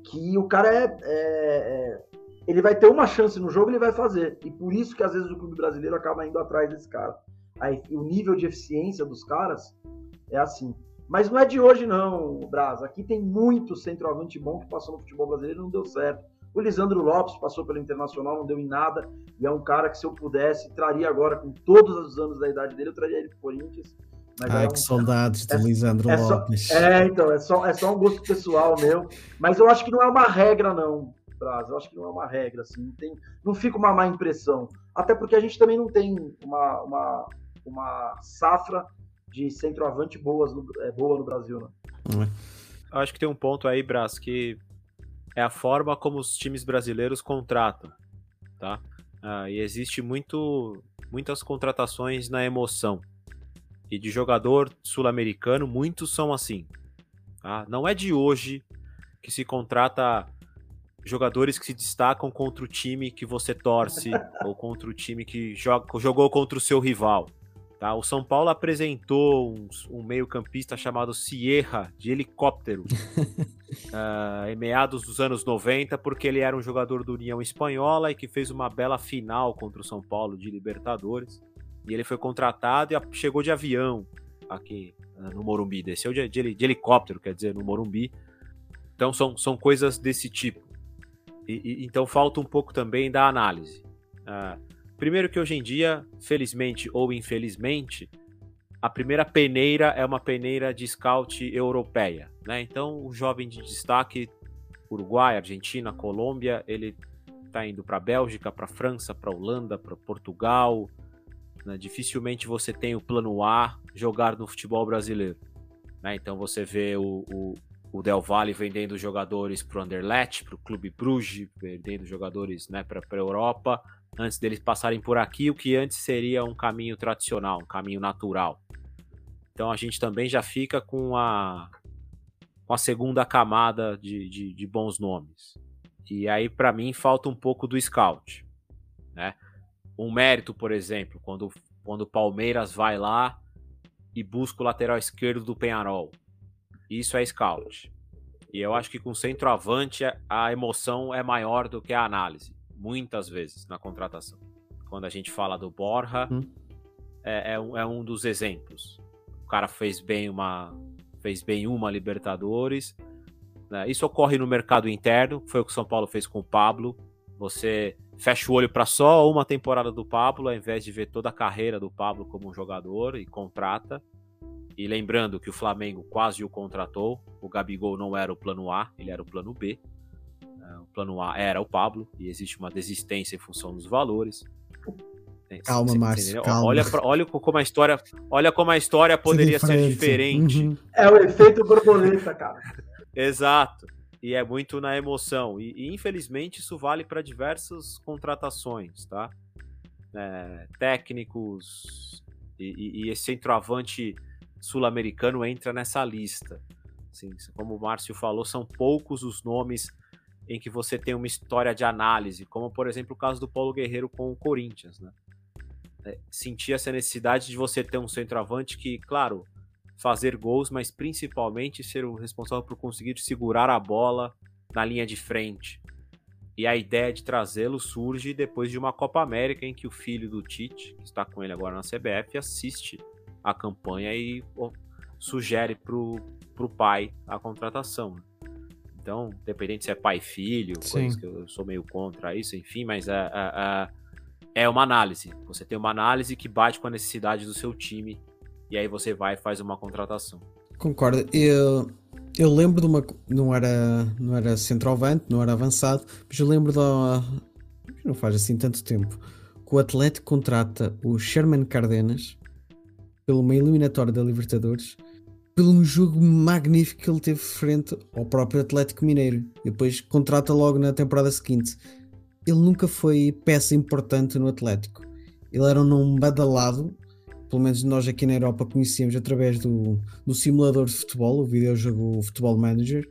que o cara é, é- é- Ele vai ter uma chance no jogo ele vai fazer. E por isso que às vezes o clube brasileiro acaba indo atrás desse cara. Aí, o nível de eficiência dos caras é assim. Mas não é de hoje, não, Braz. Aqui tem muito centroavante bom que passou no futebol brasileiro e não deu certo. O Lisandro Lopes passou pelo Internacional, não deu em nada. E é um cara que, se eu pudesse, traria agora, com todos os anos da idade dele, eu traria ele pro Corinthians. Mas Ai, é um- que saudades de é- Lisandro é só- Lopes. É, então, é só, é só um gosto pessoal meu. Mas eu acho que não é uma regra, não, Braz. Eu acho que não é uma regra, assim. Não, tem, não fica uma má impressão. Até porque a gente também não tem uma, uma, uma safra de centroavante boas no, é, boa no Brasil, né? Eu acho que tem um ponto aí, Brás, que é a forma como os times brasileiros contratam, tá? Ah, e existe muito, muitas contratações na emoção. E de jogador sul-americano, muitos são assim. tá? Não é de hoje que se contrata jogadores que se destacam contra o time que você torce <laughs> ou contra o time que joga, jogou contra o seu rival. Tá? O São Paulo apresentou um, um meio-campista chamado Sierra de helicóptero <laughs> ah, em meados dos anos 90, porque ele era um jogador do União Espanhola e que fez uma bela final contra o São Paulo de Libertadores. E ele foi contratado e chegou de avião aqui ah, no Morumbi. Desceu de, de de helicóptero, quer dizer, no Morumbi. Então são, são coisas desse tipo. E- e- então falta um pouco também da análise. Ah, primeiro que hoje em dia, felizmente ou infelizmente, a primeira peneira é uma peneira de scout europeia, né? Então o jovem de destaque, Uruguai, Argentina, Colômbia, ele tá indo para Bélgica, para França, para Holanda, para Portugal. né? Dificilmente você tem o plano A jogar no futebol brasileiro, né? Então você vê o, o, o Del Valle vendendo jogadores para o Anderlecht, para o Clube Bruges, vendendo jogadores, né, para a Europa, antes deles passarem por aqui, o que antes seria um caminho tradicional, um caminho natural. Então a gente também já fica com a, com a segunda camada de, de, de bons nomes. E aí, para mim, falta um pouco do scout. Né? Um mérito, por exemplo, quando, quando o Palmeiras vai lá e busca o lateral esquerdo do Penharol. Isso é scout. E eu acho que com centroavante a emoção é maior do que a análise, muitas vezes na contratação. Quando a gente fala do Borja, Hum. é, é um, é um dos exemplos. O cara fez bem uma, fez bem uma Libertadores. né? Isso ocorre no mercado interno, foi o que o São Paulo fez com o Pablo. Você fecha o olho para só uma temporada do Pablo, ao invés de ver toda a carreira do Pablo como um jogador e contrata. E lembrando que o Flamengo quase o contratou, o Gabigol não era o plano A, ele era o plano B. É, O plano A era o Pablo, e existe uma desistência em função dos valores. É, Calma, Márcio, calma. Olha, olha como a história, olha como a história poderia ser diferente. Uhum. É o efeito borboleta, cara. Exato. E é muito na emoção. E, e, infelizmente isso vale para diversas contratações, tá? É, técnicos e, e- e esse centroavante sul-americano entra nessa lista. Assim, como o Márcio falou, são poucos os nomes em que você tem uma história de análise, como por exemplo o caso do Paulo Guerreiro com o Corinthians, né? É, sentia essa necessidade de você ter um centroavante que, claro, fazer gols, mas principalmente ser o responsável por conseguir segurar a bola na linha de frente. E a ideia de trazê-lo surge depois de uma Copa América em que o filho do Tite, que está com ele agora na CBF, assiste a campanha e sugere pro, pro pai a contratação. Então, independente se é pai filho, coisas que eu sou meio contra isso, enfim, mas é, é, é, é uma análise. Você tem uma análise que bate com a necessidade do seu time e aí você vai e faz uma contratação. Concordo. Eu, eu lembro de uma. Não era, não era centroavante, não era avançado, mas eu lembro da. Não faz assim tanto tempo. Que o Atlético contrata o Sherman Cardenas pela uma eliminatória da Libertadores pelo um jogo magnífico que ele teve frente ao próprio Atlético Mineiro. E depois contrata logo na temporada seguinte. Ele nunca foi peça importante no Atlético. Ele era um nome badalado, pelo menos nós aqui na Europa conhecíamos através do, do simulador de futebol, o videojogo Futebol Manager.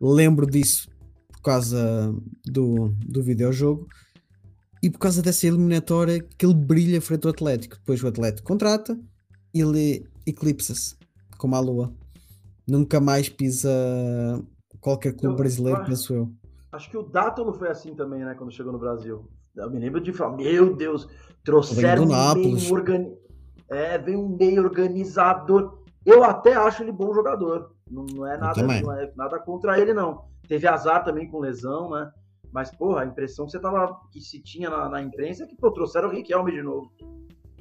Lembro disso por causa do, do videojogo e por causa dessa eliminatória que ele brilha frente ao Atlético. Depois o Atlético contrata e ele eclipsa-se como a lua. Nunca mais pisa qualquer clube Eu- brasileiro, ah, penso eu. Acho que o Dátolo foi assim também, né? Quando chegou no Brasil. Eu me lembro de falar, meu Deus, trouxeram um meio organi... É, vem um meio organizador. Eu até acho ele bom jogador. Não, não é nada, não é nada contra ele, não. Teve azar também com lesão, né? Mas, porra, a impressão que você tava. que se tinha na, na imprensa é que pô, trouxeram o Riquelme de novo.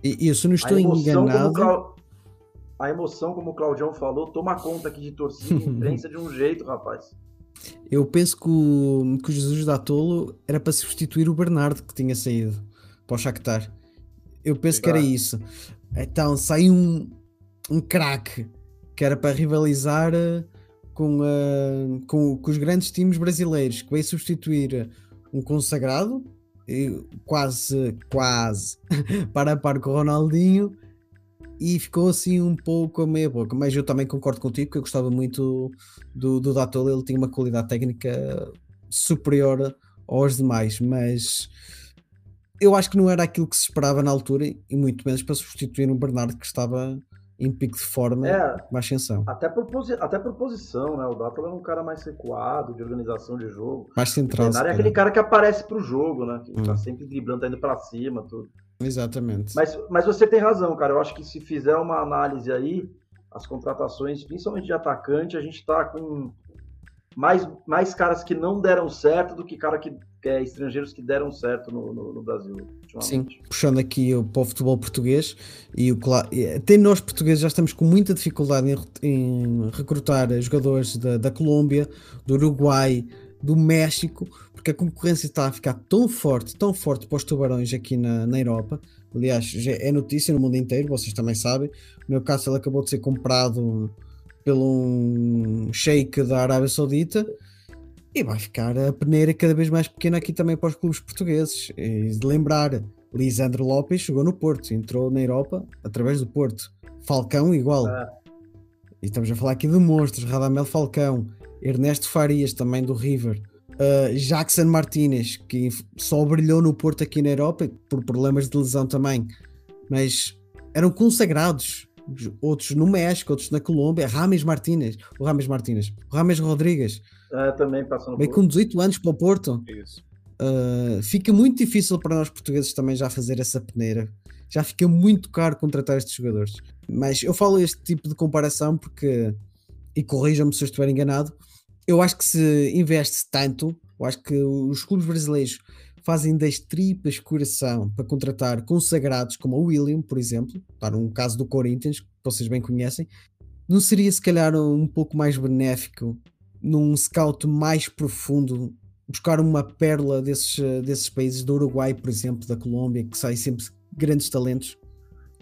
E, e se eu não estou como enganado, o Clau- a emoção, como o Claudião falou, toma conta aqui de torcida e <laughs> imprensa de um jeito, rapaz. eu penso que o, que o Jesus da Tolo era para substituir o Bernardo que tinha saído para o Shakhtar. Eu penso que era isso. Então sai um, um craque que era para rivalizar eh, com, eh, com, com os grandes times brasileiros, que veio substituir um consagrado, e quase, quase <laughs> para a par com o Ronaldinho, e ficou assim um pouco a meia boca. Mas eu também concordo contigo que eu gostava muito do, do Datolo, ele tinha uma qualidade técnica superior aos demais, mas eu acho que não era aquilo que se esperava na altura, e muito menos para substituir um Bernardo que estava em pico de forma, É, uma ascensão, Até por, até por posição, né? O Dátolo é um cara mais recuado, de organização de jogo. mais O central. se Bernardo é aquele cara que aparece pro jogo, né? Que Hum. tá sempre driblando, tá indo pra cima, tudo. Exatamente. Mas, mas você tem razão, cara. Eu acho que se fizer uma análise aí, as contratações, principalmente de atacante, a gente tá com mais, mais caras que não deram certo do que cara que, é, estrangeiros que deram certo no, no, no Brasil. Sim, puxando aqui o- para o futebol português, e o, até nós portugueses já estamos com muita dificuldade em, em recrutar jogadores da, da Colômbia, do Uruguai, do México, porque a concorrência está a ficar tão forte, tão forte para os tubarões aqui na, na Europa. Aliás, já é notícia no mundo inteiro, vocês também sabem. No meu caso, ele acabou de ser comprado pelo um sheik da Arábia Saudita e vai ficar a peneira cada vez mais pequena aqui também para os clubes portugueses. E de lembrar, Lisandro Lopes chegou no Porto, entrou na Europa através do Porto. Falcão, igual. É. E estamos a falar aqui de monstros: Radamel Falcão, Ernesto Farias, também do River. Uh, Jackson Martinez, que só brilhou no Porto aqui na Europa por problemas de lesão também, mas eram consagrados. Outros no México, outros na Colômbia. Rames Martinez, o Rames Martinez, o Rames Rodrigues, É, também passando veio por... com 18 anos para o Porto. Isso. Uh, fica muito difícil para nós portugueses também já fazer essa peneira. Já fica muito caro contratar estes jogadores. Mas eu falo este tipo de comparação porque, e corrijam-me se eu estiver enganado, eu acho que se investe tanto, eu acho que os clubes brasileiros fazem das tripas coração para contratar consagrados como o William, por exemplo, está num caso do Corinthians, que vocês bem conhecem, não seria se calhar um pouco mais benéfico num scout mais profundo buscar uma pérola desses, desses países do Uruguai, por exemplo, da Colômbia, que saem sempre grandes talentos.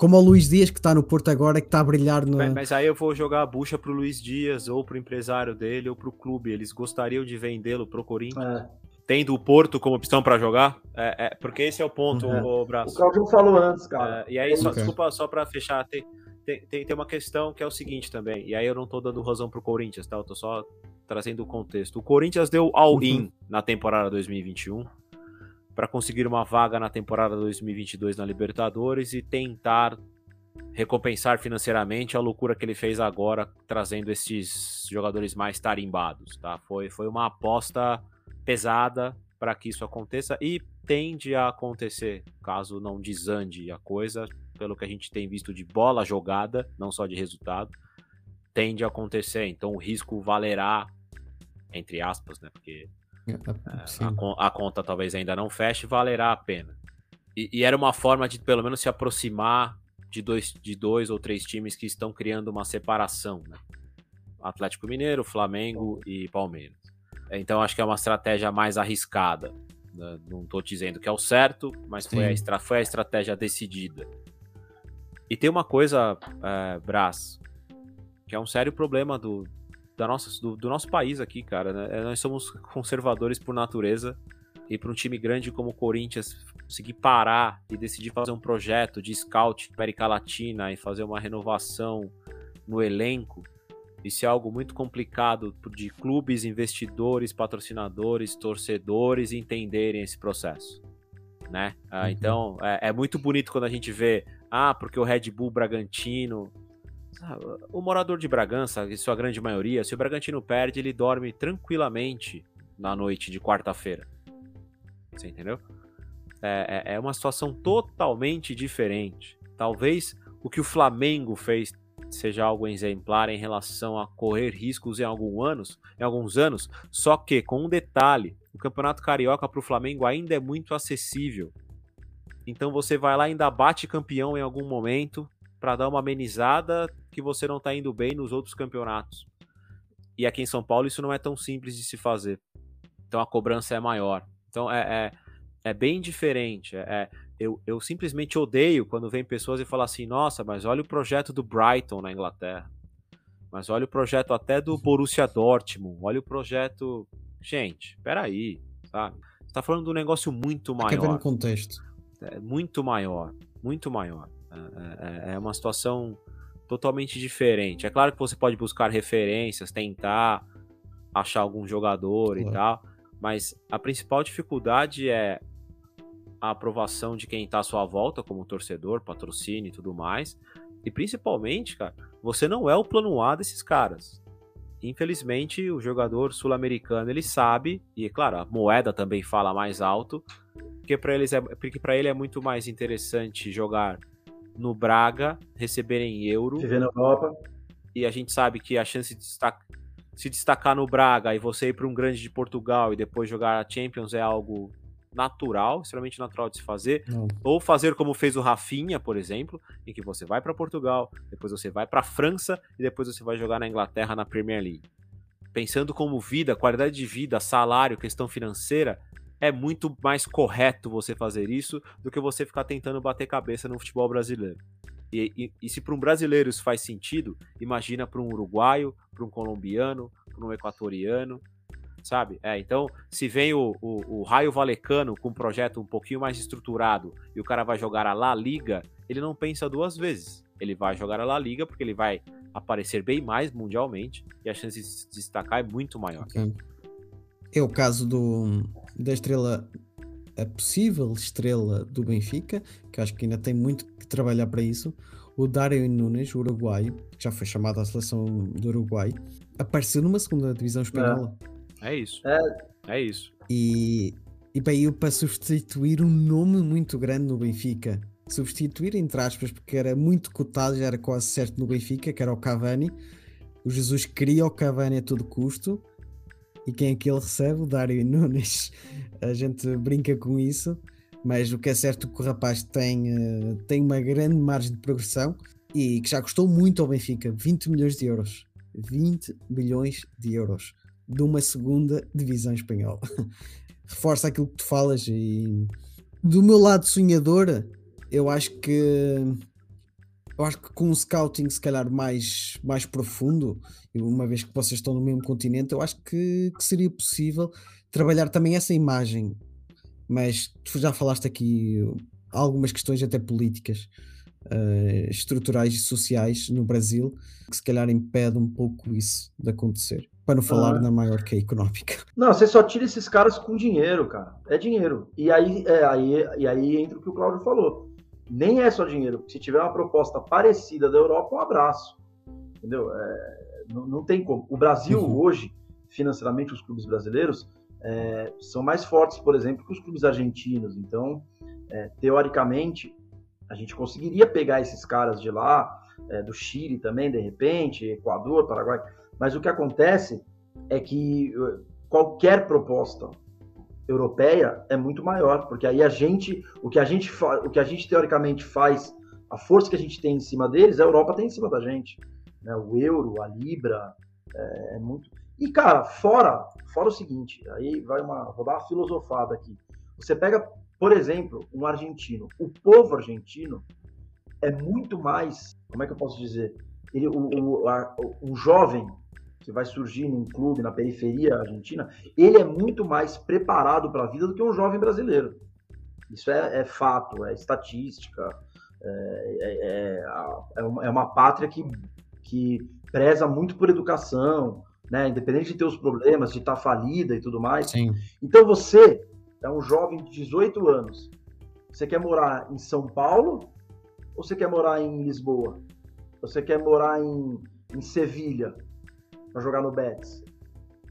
Como o Luís Dias, que está no Porto agora, que está a brilhar no. Mas, mas aí eu vou jogar a bucha pro Luiz Dias, ou pro empresário dele, ou pro clube. Eles gostariam de vendê-lo pro Corinthians, É. tendo o Porto como opção pra jogar? É, é, porque esse é o ponto, Uhum. ô O Braço. Claudio falou antes, cara. É, e aí, só, desculpa, só pra fechar, tem, tem, tem, tem uma questão que é o seguinte também, e aí eu não tô dando razão pro Corinthians, tá? Eu tô só trazendo o contexto. O Corinthians deu all-in Uhum. na temporada 2021 pra conseguir uma vaga na temporada 2022 na Libertadores e tentar recompensar financeiramente a loucura que ele fez agora, trazendo esses jogadores mais tarimbados, tá? Foi, foi uma aposta pesada para que isso aconteça e tende a acontecer, caso não desande a coisa, pelo que a gente tem visto de bola jogada, não só de resultado, tende a acontecer. Então o risco valerá, entre aspas, né? Porque a, con- a conta talvez ainda não feche, valerá a pena. E, e era uma forma de pelo menos se aproximar de dois, de dois ou três times que estão criando uma separação, né? Atlético Mineiro, Flamengo e Palmeiras. Então acho que é uma estratégia mais arriscada. né? Não estou dizendo que é o certo, mas foi a, estra- foi a estratégia decidida. E tem uma coisa, é, Brás, que é um sério problema do, da nossa, do, do nosso país aqui, cara. né? É, Nós somos conservadores por natureza. E para um time grande como o Corinthians conseguir parar e decidir fazer um projeto de scout América Latina e fazer uma renovação no elenco, isso é algo muito complicado de clubes, investidores, patrocinadores, torcedores entenderem esse processo. Né? Ah, Uhum. Então é, é muito bonito quando a gente vê, ah, porque o Red Bull Bragantino. Sabe, O morador de Bragança, em sua grande maioria, se o Bragantino perde, ele dorme tranquilamente na noite de quarta-feira. Você entendeu? É, é- é uma situação totalmente diferente. Talvez o que o Flamengo fez seja algo exemplar em relação a correr riscos em, algum anos, em alguns anos, só que com um detalhe, o Campeonato Carioca para o Flamengo ainda é muito acessível. Então você vai lá ainda bate campeão em algum momento para dar uma amenizada que você não está indo bem nos outros campeonatos. E aqui em São Paulo isso não é tão simples de se fazer. Então a cobrança é maior. Então é, é, é bem diferente. É, é- eu, eu simplesmente odeio quando vem pessoas e falam assim: nossa, mas olha o projeto do Brighton na Inglaterra. Mas olha o projeto até do Borussia Dortmund. Olha o projeto. Gente, peraí, sabe? Você tá falando de um negócio muito Quer ver maior. contexto. É muito maior. Muito maior. É, é- é uma situação totalmente diferente. É claro que você pode buscar referências, tentar achar algum jogador e Claro. tal, mas a principal dificuldade é a aprovação de quem tá à sua volta, como torcedor, patrocínio e tudo mais. E principalmente, cara, você não é o plano A desses caras. Infelizmente, o jogador sul-americano ele sabe, e é claro, a moeda também fala mais alto, porque para eles é, porque para ele é muito mais interessante jogar no Braga, receber em euro, Viver na Europa. e a gente sabe que a chance de destaca- se destacar no Braga e você ir para um grande de Portugal e depois jogar a Champions é algo natural, extremamente natural de se fazer, Não. ou fazer como fez o Rafinha, por exemplo, em que você vai para Portugal, depois você vai para França e depois você vai jogar na Inglaterra na Premier League. Pensando como vida, qualidade de vida, salário, questão financeira, é muito mais correto você fazer isso do que você ficar tentando bater cabeça no futebol brasileiro. E, e- e se para um brasileiro isso faz sentido, imagina para um uruguaio, para um colombiano, para um equatoriano, sabe? É, então, se vem o, o, o Raio Valecano com um projeto um pouquinho mais estruturado e o cara vai jogar a La Liga, ele não pensa duas vezes. Ele vai jogar a La Liga porque ele vai aparecer bem mais mundialmente e a chance de se destacar é muito maior. Ok. É o caso do, da estrela, a possível estrela do Benfica, que acho que ainda tem muito que trabalhar para isso. O Darwin Nunes, o uruguaio, que já foi chamado à seleção do Uruguai, apareceu numa segunda divisão espanhola. É isso. É. É isso. E, e veio para substituir um nome muito grande no Benfica. Substituir, entre aspas, porque era muito cotado, já era quase certo no Benfica, que era o Cavani. O Jesus queria o Cavani a todo custo. E quem é que ele recebe? O Dário Nunes. A gente brinca com isso, mas o que é certo é que o rapaz tem, eh, tem uma grande margem de progressão e que já custou muito ao Benfica 20 milhões de euros. 20 milhões de euros de uma segunda divisão espanhola. <laughs> Reforça aquilo que tu falas e do meu lado sonhador, eu acho que eu acho que com um scouting se calhar mais, mais profundo, uma vez que vocês estão no mesmo continente, eu acho que, que seria possível trabalhar também essa imagem. Mas tu já falaste aqui algumas questões até políticas, eh, estruturais e sociais no Brasil, que se calhar impede um pouco isso de acontecer. Para não falar Ah. na maior que a económica. <laughs> Não, você só tira esses caras com dinheiro, cara. É dinheiro. E aí, é, aí, e aí entra o que o Claudio falou. Nem é só dinheiro. Se tiver uma proposta parecida da Europa, um abraço. Entendeu? É, não, não tem como. O Brasil Uhum. hoje, financeiramente, os clubes brasileiros é, são mais fortes, por exemplo, que os clubes argentinos. Então, é, teoricamente, a gente conseguiria pegar esses caras de lá, é, do Chile também, de repente, Equador, Paraguai. Mas o que acontece é que eh, qualquer proposta europeia é muito maior, porque aí a gente, o que a gente, o que a gente teoricamente faz, a força que a gente tem em cima deles, a Europa tem em cima da gente, né? O euro, a libra, é, é muito. E cara, fora, fora o seguinte, aí vai uma, vou dar uma filosofada aqui. Você pega, por exemplo, um argentino, o povo argentino é muito mais, como é que eu posso dizer, ele, o, o, a- o jovem que vai surgir num clube na periferia argentina, ele é muito mais preparado para a vida do que um jovem brasileiro. Isso é, é fato, é estatística, é, é- é é uma, é pátria que, que preza muito por educação, né? independente de ter os problemas, de estar falida e tudo mais. Sim. Então você é um jovem de 18 anos, você quer morar em São Paulo ou você quer morar em Lisboa? Você quer morar em, em Sevilha para jogar no Betis?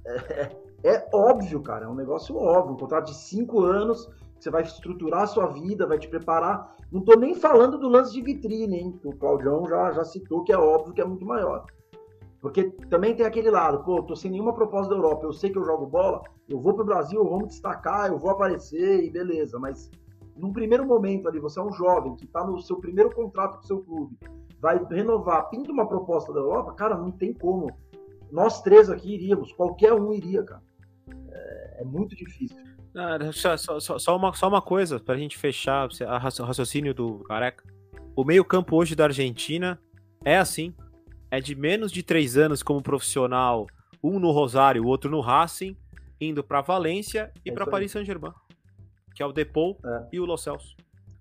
É, é óbvio, cara, é um negócio óbvio. Um contrato de cinco anos, que você vai estruturar a sua vida, vai te preparar. Não tô nem falando do lance de vitrine, hein? Que o Claudião já, já citou que é óbvio que é muito maior. Porque também tem aquele lado, pô, tô sem nenhuma proposta da Europa, eu sei que eu jogo bola, eu vou pro Brasil, eu vou me destacar, eu vou aparecer e beleza, mas num primeiro momento ali, você é um jovem que tá no seu primeiro contrato com seu clube, vai renovar, pinta uma proposta da Europa, cara, não tem como. Nós três aqui iríamos, qualquer um iria, cara. É, é muito difícil. Ah, só, só- só- uma, só uma coisa pra gente fechar o raciocínio do careca. O meio-campo hoje da Argentina é assim. É de menos de três anos como profissional, um no Rosário, o outro no Racing, indo pra Valência e É aí. Paris Saint-Germain, que é o Depou É. e o Lo Celso.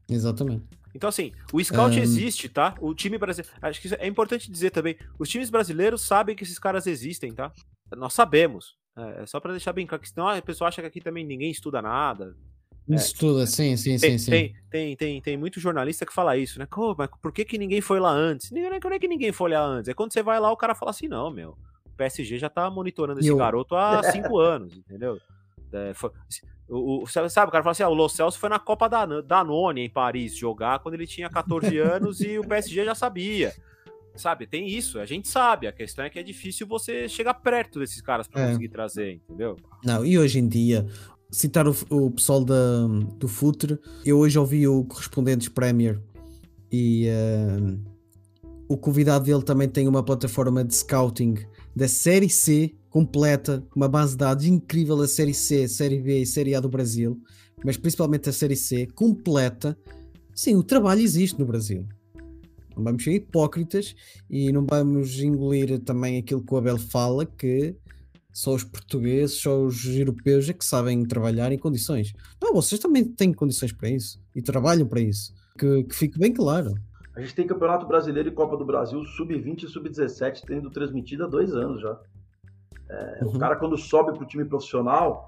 Exatamente. Então, assim, o scout Ahn. existe, tá? O time brasileiro. Acho que é importante dizer também. Os times brasileiros sabem que esses caras existem, tá? Nós sabemos. É, é só pra deixar bem claro, que senão a pessoa acha que aqui também ninguém estuda nada. Isso tudo, sim, sim, Tem, sim, sim. tem, tem, tem, tem muito jornalista que fala isso, né? Pô, mas por que, que ninguém foi lá antes? Não é, não é que ninguém foi lá antes. É quando você vai lá, o cara fala assim, não, meu. O PSG já tá monitorando esse eu- garoto há <laughs> cinco anos, entendeu? É, foi- o, o- sabe, o cara fala assim, ah, o Lo Celso foi na Copa da Danone em Paris jogar quando ele tinha 14 <laughs> anos e o PSG já sabia. Sabe, tem isso, a gente sabe. A questão é que é difícil você chegar perto desses caras pra É. conseguir trazer, entendeu? Não, e hoje em dia, citar o, o pessoal da, do Futre, eu hoje ouvi o Correspondentes Premier e eh, o convidado dele também tem uma plataforma de scouting da Série C completa, uma base de dados incrível da Série C, Série B e Série A do Brasil, mas principalmente a Série C completa. Sim, o trabalho existe no Brasil. Não vamos ser hipócritas e não vamos engolir também aquilo que o Abel fala, que só os portugueses, só os europeus é que sabem trabalhar em condições. Não, vocês também têm condições para isso e trabalham para isso. Que, que fique bem claro. A gente tem Campeonato Brasileiro e Copa do Brasil, sub-20 e sub-17, tendo transmitido há dois anos já. É, Uhum. O cara, quando sobe pro time profissional,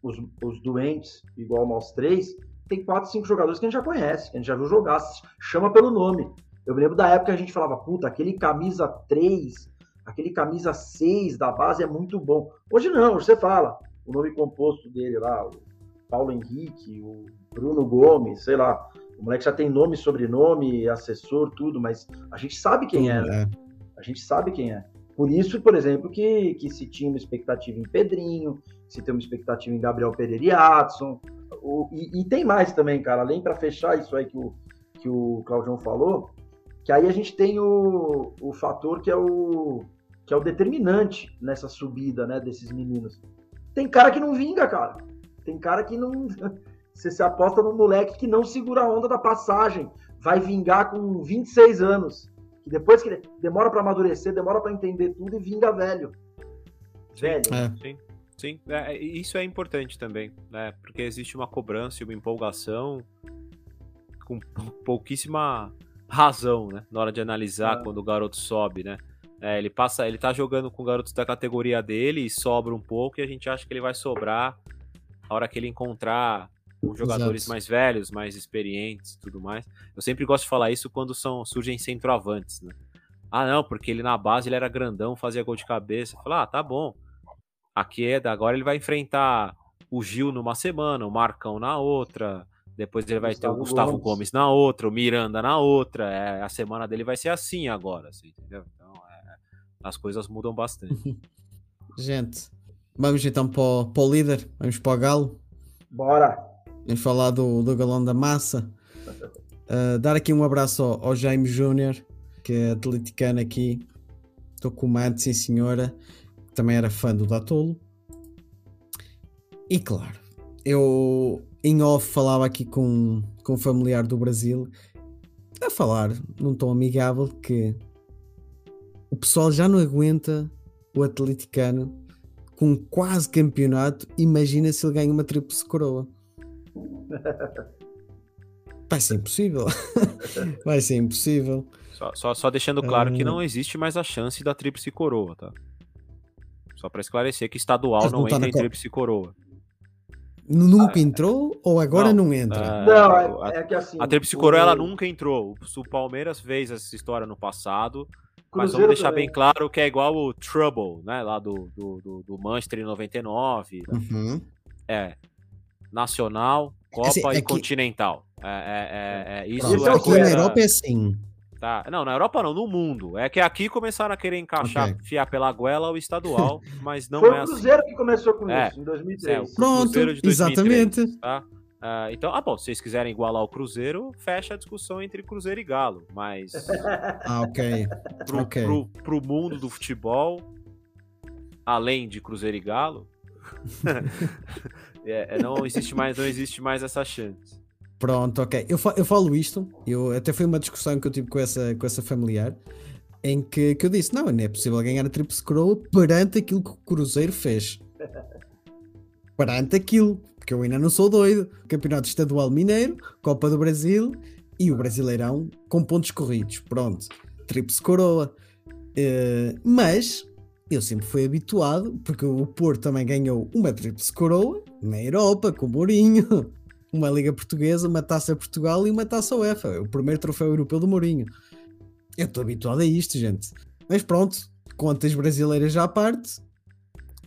os, os doentes, igual nós três, tem quatro, cinco jogadores que a gente já conhece, que a gente já viu jogar, chama pelo nome. Eu me lembro da época que a gente falava, puta, aquele camisa 3, aquele camisa 6 da base é muito bom. Hoje não, hoje você fala o nome composto dele lá, o Paulo Henrique, o Bruno Gomes, sei lá. O moleque já tem nome, sobrenome, assessor, tudo, mas a gente sabe quem é, né? É. A gente sabe quem é. Por isso, por exemplo, que, que se tinha uma expectativa em Pedrinho, se tem uma expectativa em Gabriel Pereira e Adson. O, e, e tem mais também, cara, além para fechar isso aí que o, que o Claudião falou, que aí a gente tem o, o fator que é o, que é o determinante nessa subida, né, desses meninos. Tem cara que não vinga, cara. Tem cara que não. Você se aposta no moleque que não segura a onda da passagem. Vai vingar com 26 anos. Que depois que ele demora para amadurecer, demora para entender tudo e vinga velho. Velho. É. Sim, sim. É, é, isso é importante também, né? Porque existe uma cobrança e uma empolgação com pou- pouquíssima razão, né? Na hora de analisar É. quando o garoto sobe, né? É, ele passa, ele tá jogando com garotos da categoria dele e sobra um pouco e a gente acha que ele vai sobrar a hora que ele encontrar com jogadores Exato. mais velhos, mais experientes e tudo mais. Eu sempre gosto de falar isso quando são, surgem centroavantes, né? Ah, não, porque ele na base ele era grandão, fazia gol de cabeça. Fala, ah, tá bom. Aqui é, agora ele vai enfrentar o Gil numa semana, o Marcão na outra. Depois ele vai ter o Gustavo Gustavo Gomes. Gomes. na outra, o Miranda na outra. É, a semana dele vai ser assim agora, assim, entendeu? Então, é, as coisas mudam bastante. <laughs> Gente, vamos então para o, para o líder, vamos para o Galo. Bora! Vamos falar do, do galão da massa. Uh, dar aqui um abraço ao, ao Jaime Júnior, que é atleticano aqui. Estou com o sim senhora. Também era fã do Datolo. E claro, eu em off falava aqui com, com um familiar do Brasil a falar num tom amigável que o pessoal já não aguenta o atleticano com quase campeonato. Imagina se ele ganha uma tríplice coroa. <laughs> Vai ser impossível. <laughs> Vai ser impossível. Só, só, só deixando claro que Ah. não existe mais a chance da tríplice coroa, tá? Só pra esclarecer que estadual não, não tá entra em tríplice coroa. Nunca entrou ou agora não, entra? Ah, Não, é, é que assim. A Tríplice Coroa ela nunca entrou. O Palmeiras fez essa história no passado. Mas Cruzeiro vamos deixar também. bem claro que é igual o Trouble, né? Lá do, do, do, do Manchester em 99. Uhum. É. Nacional, Copa Assim, é e que- Continental. É, é, é, é- isso Esse é é o Aqui na era- Europa é assim. Tá. Não, na Europa não, no mundo. É que aqui começaram a querer encaixar, Ok. fiar pela goela o estadual, <laughs> mas não Foi é o assim. Cruzeiro que começou com É. isso, em É, 2003. o Pronto, Cruzeiro de 2003, exatamente. tá? Ah, então, ah, bom, se vocês quiserem igualar o Cruzeiro, fecha a discussão entre Cruzeiro e Galo. Mas <laughs> Ah, ok. pro, Ok. pro, pro mundo do futebol, além de Cruzeiro e Galo, <laughs> é, é, não existe mais, não existe mais essa chance. Pronto, ok. Eu, eu falo isto, eu, até foi uma discussão que eu tive com essa, com essa familiar, em que, que eu disse: não, não é possível ganhar a Tríplice Coroa perante aquilo que o Cruzeiro fez. <laughs> Perante aquilo, porque eu ainda não sou doido. Campeonato Estadual Mineiro, Copa do Brasil e o Brasileirão com pontos corridos. Pronto, Tríplice Coroa. Eh, mas eu sempre fui habituado, porque o Porto também ganhou uma Tríplice Coroa na Europa, com o Mourinho <laughs> uma Liga Portuguesa, uma Taça Portugal e uma Taça UEFA. O primeiro troféu europeu do Mourinho. Eu estou habituado a isto, gente. Mas pronto, contas brasileiras à parte.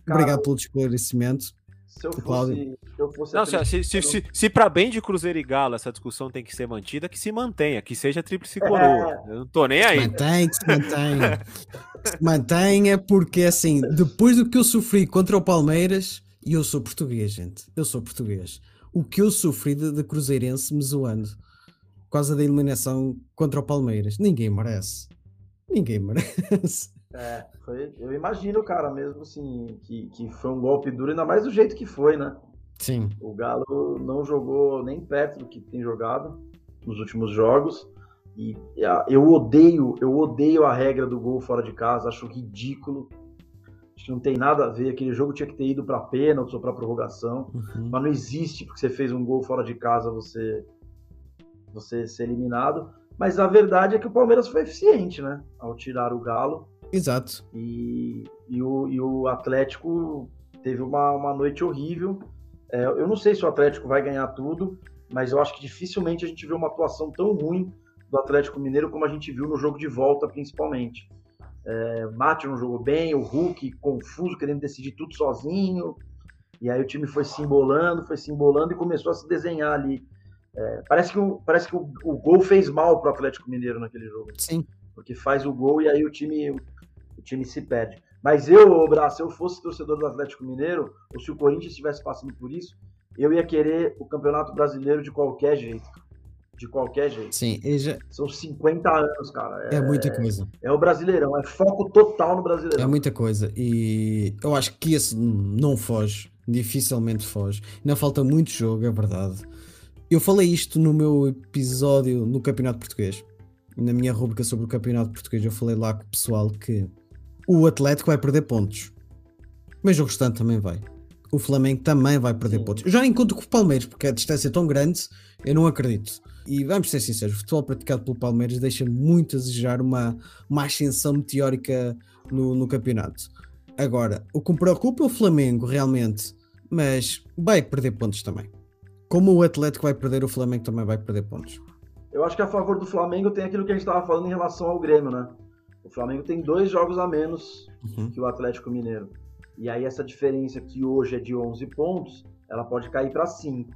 Cara, Obrigado pelo esclarecimento. Se eu fosse. Cláudio. Se eu fosse Não, se, se, se, se, se para bem de Cruzeiro e Galo essa discussão tem que ser mantida, que se mantenha, que seja tríplice coroa. Eu não tô nem aí. Mantém, que se mantenha. se mantenha, porque assim, depois do que eu sofri contra o Palmeiras, e eu sou português, gente. Eu sou português. O que eu sofri de, de Cruzeirense me zoando por causa da eliminação contra o Palmeiras. Ninguém merece. Ninguém <laughs> merece. É, foi, eu imagino, cara, mesmo assim, que, que foi um golpe duro, ainda mais do jeito que foi, né? Sim. O Galo não jogou nem perto do que tem jogado nos últimos jogos. E eu odeio, eu odeio a regra do gol fora de casa, acho ridículo. Acho que não tem nada a ver. Aquele jogo tinha que ter ido para pênalti ou para prorrogação. Uhum. Mas não existe porque você fez um gol fora de casa você você ser eliminado. Mas a verdade é que o Palmeiras foi eficiente, né? Ao tirar o Galo. Exato. E, e, o, e o Atlético teve uma, uma noite horrível. É, eu não sei se o Atlético vai ganhar tudo, mas eu acho que dificilmente a gente vê uma atuação tão ruim do Atlético Mineiro como a gente viu no jogo de volta, principalmente. É, Nath não jogou bem, o Hulk confuso, querendo decidir tudo sozinho. E aí o time foi se embolando, foi se embolando e começou a se desenhar ali. É, parece que, o, parece que o, o gol fez mal pro Atlético Mineiro naquele jogo Sim. porque faz o gol e aí o time, o time se perde. Mas eu, Bra, se eu fosse torcedor do Atlético Mineiro, ou se o Corinthians estivesse passando por isso, eu ia querer o Campeonato Brasileiro de qualquer jeito. De qualquer jeito. Sim. Já- São 50 anos, cara. é muita coisa. É o Brasileirão, é foco total no É Brasileirão. muita coisa. E eu acho que esse não foge. Dificilmente foge. Ainda falta muito jogo, é verdade. Eu falei isto no meu episódio no Campeonato Português. Na minha rubrica sobre o Campeonato Português, eu falei lá com o pessoal que o Atlético vai perder pontos. Mas o restante também vai. O Flamengo também vai perder Sim. pontos. Eu já nem conto com o Palmeiras, porque a distância é tão grande, eu não acredito. E vamos ser sinceros, o futebol praticado pelo Palmeiras deixa muito a desejar uma, uma ascensão meteórica no, no campeonato. Agora, o que me preocupa é o Flamengo, realmente, mas vai perder pontos também. como o Atlético vai perder, o Flamengo também vai perder pontos. Eu acho que a favor do Flamengo tem aquilo que a gente estava falando em relação ao Grêmio, né? O Flamengo tem dois jogos a menos Uhum. que o Atlético Mineiro. E aí essa diferença que hoje é de 11 pontos, ela pode cair para 5.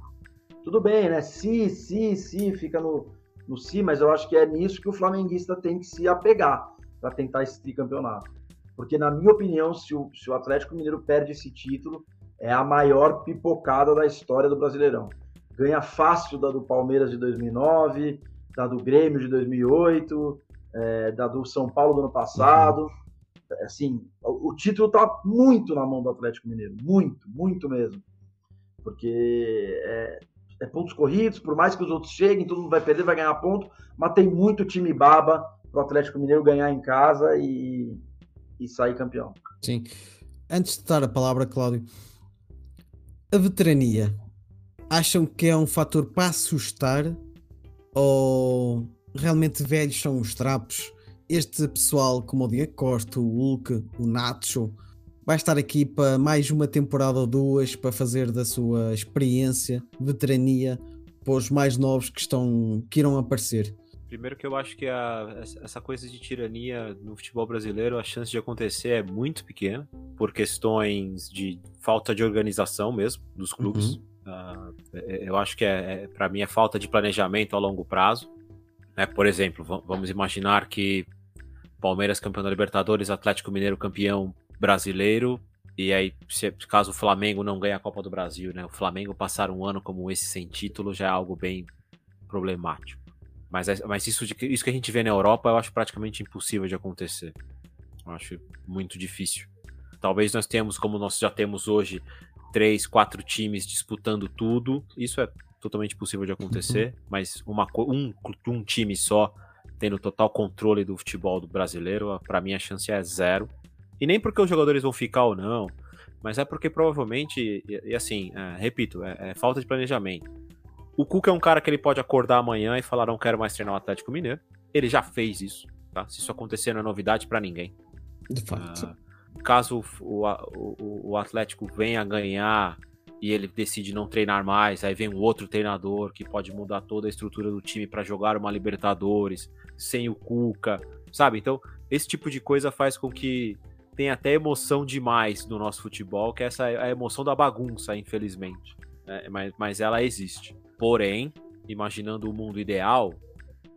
Tudo bem, né? Se, se, se, fica no, no si, mas eu acho que é nisso que o flamenguista tem que se apegar para tentar esse tricampeonato. Porque, na minha opinião, se o, se o Atlético Mineiro perde esse título, é a maior pipocada da história do Brasileirão. Ganha fácil da do Palmeiras de 2009, da do Grêmio de 2008, é, da do São Paulo do ano passado. Assim, o, o título está muito na mão do Atlético Mineiro. Muito, muito mesmo. Porque é, é pontos corridos, por mais que os outros cheguem, todo mundo vai perder, vai ganhar ponto, mas tem muito time baba pro Atlético Mineiro ganhar em casa e, e sair campeão. Sim. Antes de dar a palavra, Cláudio, a veterania, acham que é um fator para assustar ou realmente velhos são os trapos? Este pessoal, como o Diego Costa, o Hulk, o Nacho, vai estar aqui para mais uma temporada ou duas para fazer da sua experiência, veterania, para os mais novos que estão que irão aparecer. Primeiro que eu acho que a- essa coisa de tirania no futebol brasileiro, a chance de acontecer é muito pequena, por questões de falta de organização mesmo dos clubes. Ah, é- eu acho que é, é para mim é falta de planejamento a longo prazo. né? por exemplo, va- vamos imaginar que Palmeiras campeão da Libertadores, Atlético Mineiro campeão brasileiro, e aí se, caso o Flamengo não ganhe a Copa do Brasil, né? O Flamengo passar um ano como esse sem título já é algo bem problemático. Mas, é- mas isso, de- isso que a gente vê na Europa eu acho praticamente impossível de acontecer. Eu acho muito difícil. Talvez nós tenhamos, como nós já temos hoje, três, quatro times disputando tudo. Isso é totalmente possível de acontecer, mas uma, um, um time só tendo total controle do futebol do brasileiro, para mim a chance é zero. E nem porque os jogadores vão ficar ou não, mas é porque provavelmente, e, e assim, é, repito, é, é falta de planejamento. O Cuca é um cara que ele pode acordar amanhã e falar: não quero mais treinar o Atlético Mineiro. Ele já fez isso, tá? Se isso acontecer, não é novidade pra ninguém. De facto. Ah, caso o, o, o Atlético venha a ganhar e ele decide não treinar mais, aí vem um outro treinador que pode mudar toda a estrutura do time pra jogar uma Libertadores sem o Cuca, sabe? Então, esse tipo de coisa faz com que tenha até emoção demais no nosso futebol, que essa é a emoção da bagunça, infelizmente. né? Mas, mas ela existe. Porém, imaginando o mundo ideal,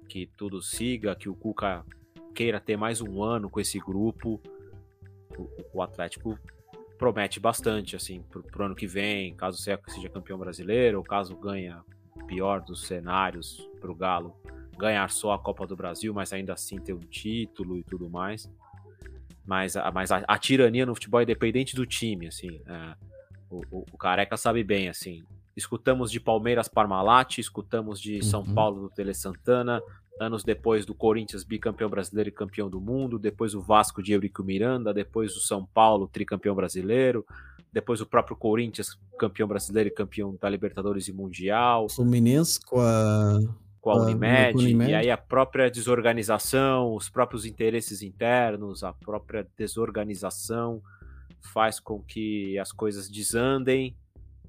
que tudo siga, que o Cuca queira ter mais um ano com esse grupo, o, o Atlético promete bastante, assim, pro, pro ano que vem, caso seja, campeão brasileiro, ou caso ganha pior dos cenários pro Galo, ganhar só a Copa do Brasil, mas ainda assim ter um título e tudo mais. Mas, a, mas a, a tirania no futebol é independente do time, assim. é, o, o- o Careca sabe bem, assim. Escutamos de Palmeiras Parmalat, escutamos de São Uhum. Paulo do Tele Santana, anos depois do Corinthians bicampeão brasileiro e campeão do mundo, depois o Vasco de Eurico Miranda, depois o São Paulo tricampeão brasileiro, depois o próprio Corinthians campeão brasileiro e campeão da Libertadores e Mundial, Fluminense com a. com a Ah, Unimed, Unimed. e aí a própria desorganização, os próprios interesses internos, a própria desorganização faz com que as coisas desandem.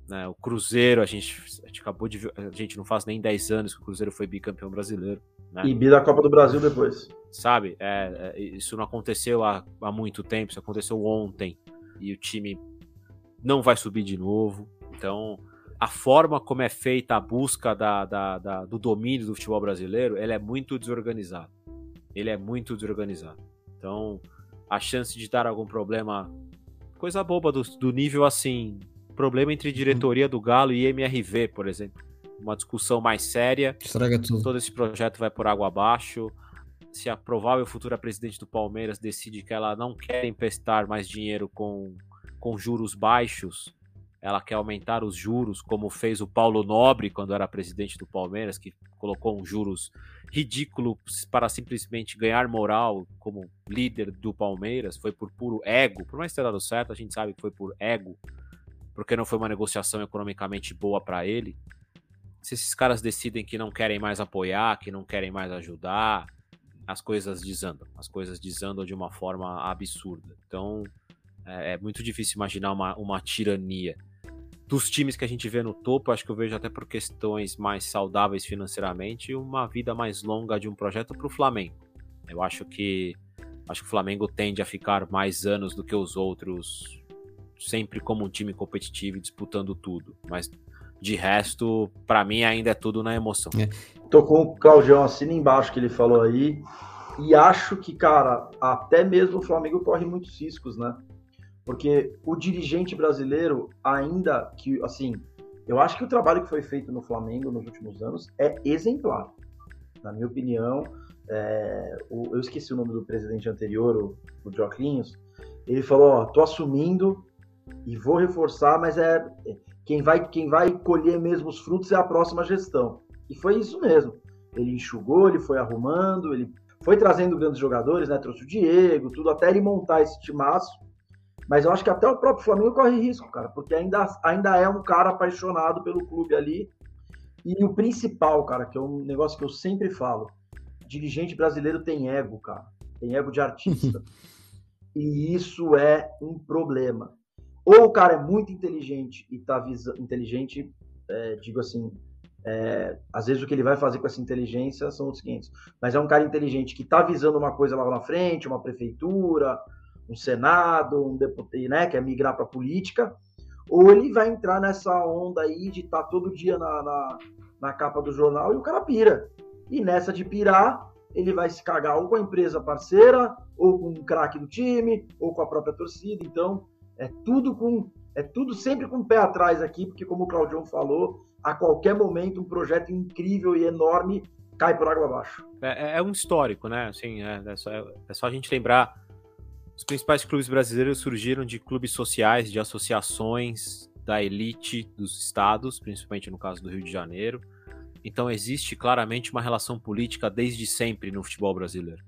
né? O Cruzeiro, a gente, a gente acabou de ver, a gente não faz nem 10 anos que o Cruzeiro foi bicampeão brasileiro. Né? E bi da Copa do Brasil depois. sabe? É, é, isso não aconteceu há, há muito tempo, isso aconteceu ontem e o time não vai subir de novo. Então, a forma como é feita a busca da, da- da- do domínio do futebol brasileiro, ele é muito desorganizado. Ele é muito desorganizado. Então, a chance de dar algum problema, coisa boba do, do nível assim, problema entre diretoria do Galo e MRV, por exemplo. Uma discussão mais séria Estraga tudo. todo esse projeto vai por água abaixo. Se a provável futura presidente do Palmeiras decide que ela não quer emprestar mais dinheiro com, com juros baixos, ela quer aumentar os juros, como fez o Paulo Nobre quando era presidente do Palmeiras, que colocou um juros ridículo para simplesmente ganhar moral como líder do Palmeiras, foi por puro ego. Por mais ter dado certo, a gente sabe que foi por ego, porque não foi uma negociação economicamente boa para ele se esses caras decidem que não querem mais apoiar, que não querem mais ajudar, as coisas desandam. As coisas desandam de uma forma absurda. Então, é, é muito difícil imaginar uma, uma tirania. Dos times que a gente vê no topo, acho que eu vejo até por questões mais saudáveis financeiramente, uma vida mais longa de um projeto para o Flamengo. Eu acho que acho que o Flamengo tende a ficar mais anos do que os outros, sempre como um time competitivo e disputando tudo. Mas de resto, para mim ainda é tudo na emoção. É. Tô com o Claudião assina embaixo que ele falou aí. E acho que, cara, até mesmo o Flamengo corre muitos riscos, né? Porque o dirigente brasileiro, ainda que, assim, eu acho que o trabalho que foi feito no Flamengo nos últimos anos é exemplar. Na minha opinião, é, o- eu esqueci o nome do presidente anterior, o, o Joclinhos, ele falou, ó, tô assumindo e vou reforçar, mas é quem vai, quem vai colher mesmo os frutos é a próxima gestão. E foi isso mesmo. Ele enxugou, ele foi arrumando, ele foi trazendo grandes jogadores, né? Trouxe o Diego, tudo, até ele montar esse timaço. Mas eu acho que até o próprio Flamengo corre risco, cara, porque ainda, ainda é um cara apaixonado pelo clube ali. E o principal, cara, que é um negócio que eu sempre falo: dirigente brasileiro tem ego, cara. Tem ego de artista. <laughs> e isso é um problema. Ou o cara é muito inteligente e tá visando. Inteligente, é, digo assim. é, às vezes o que ele vai fazer com essa inteligência são os 500. Mas é um cara inteligente que tá visando uma coisa lá na frente, uma prefeitura, um senado, um deputado, né, quer migrar para política, ou ele vai entrar nessa onda aí de estar todo dia na, na, na capa do jornal e o cara pira. E nessa de pirar, ele vai se cagar ou com a empresa parceira, ou com um craque do time, ou com a própria torcida. Então, é tudo com é tudo sempre com o pé atrás aqui, porque como o Claudião falou, a qualquer momento um projeto incrível e enorme cai por água abaixo. É, é um histórico, né? Assim, é, é só, é só a gente lembrar. Os principais clubes brasileiros surgiram de clubes sociais, de associações da elite dos estados, principalmente no caso do Rio de Janeiro. Então existe claramente uma relação política desde sempre no futebol brasileiro.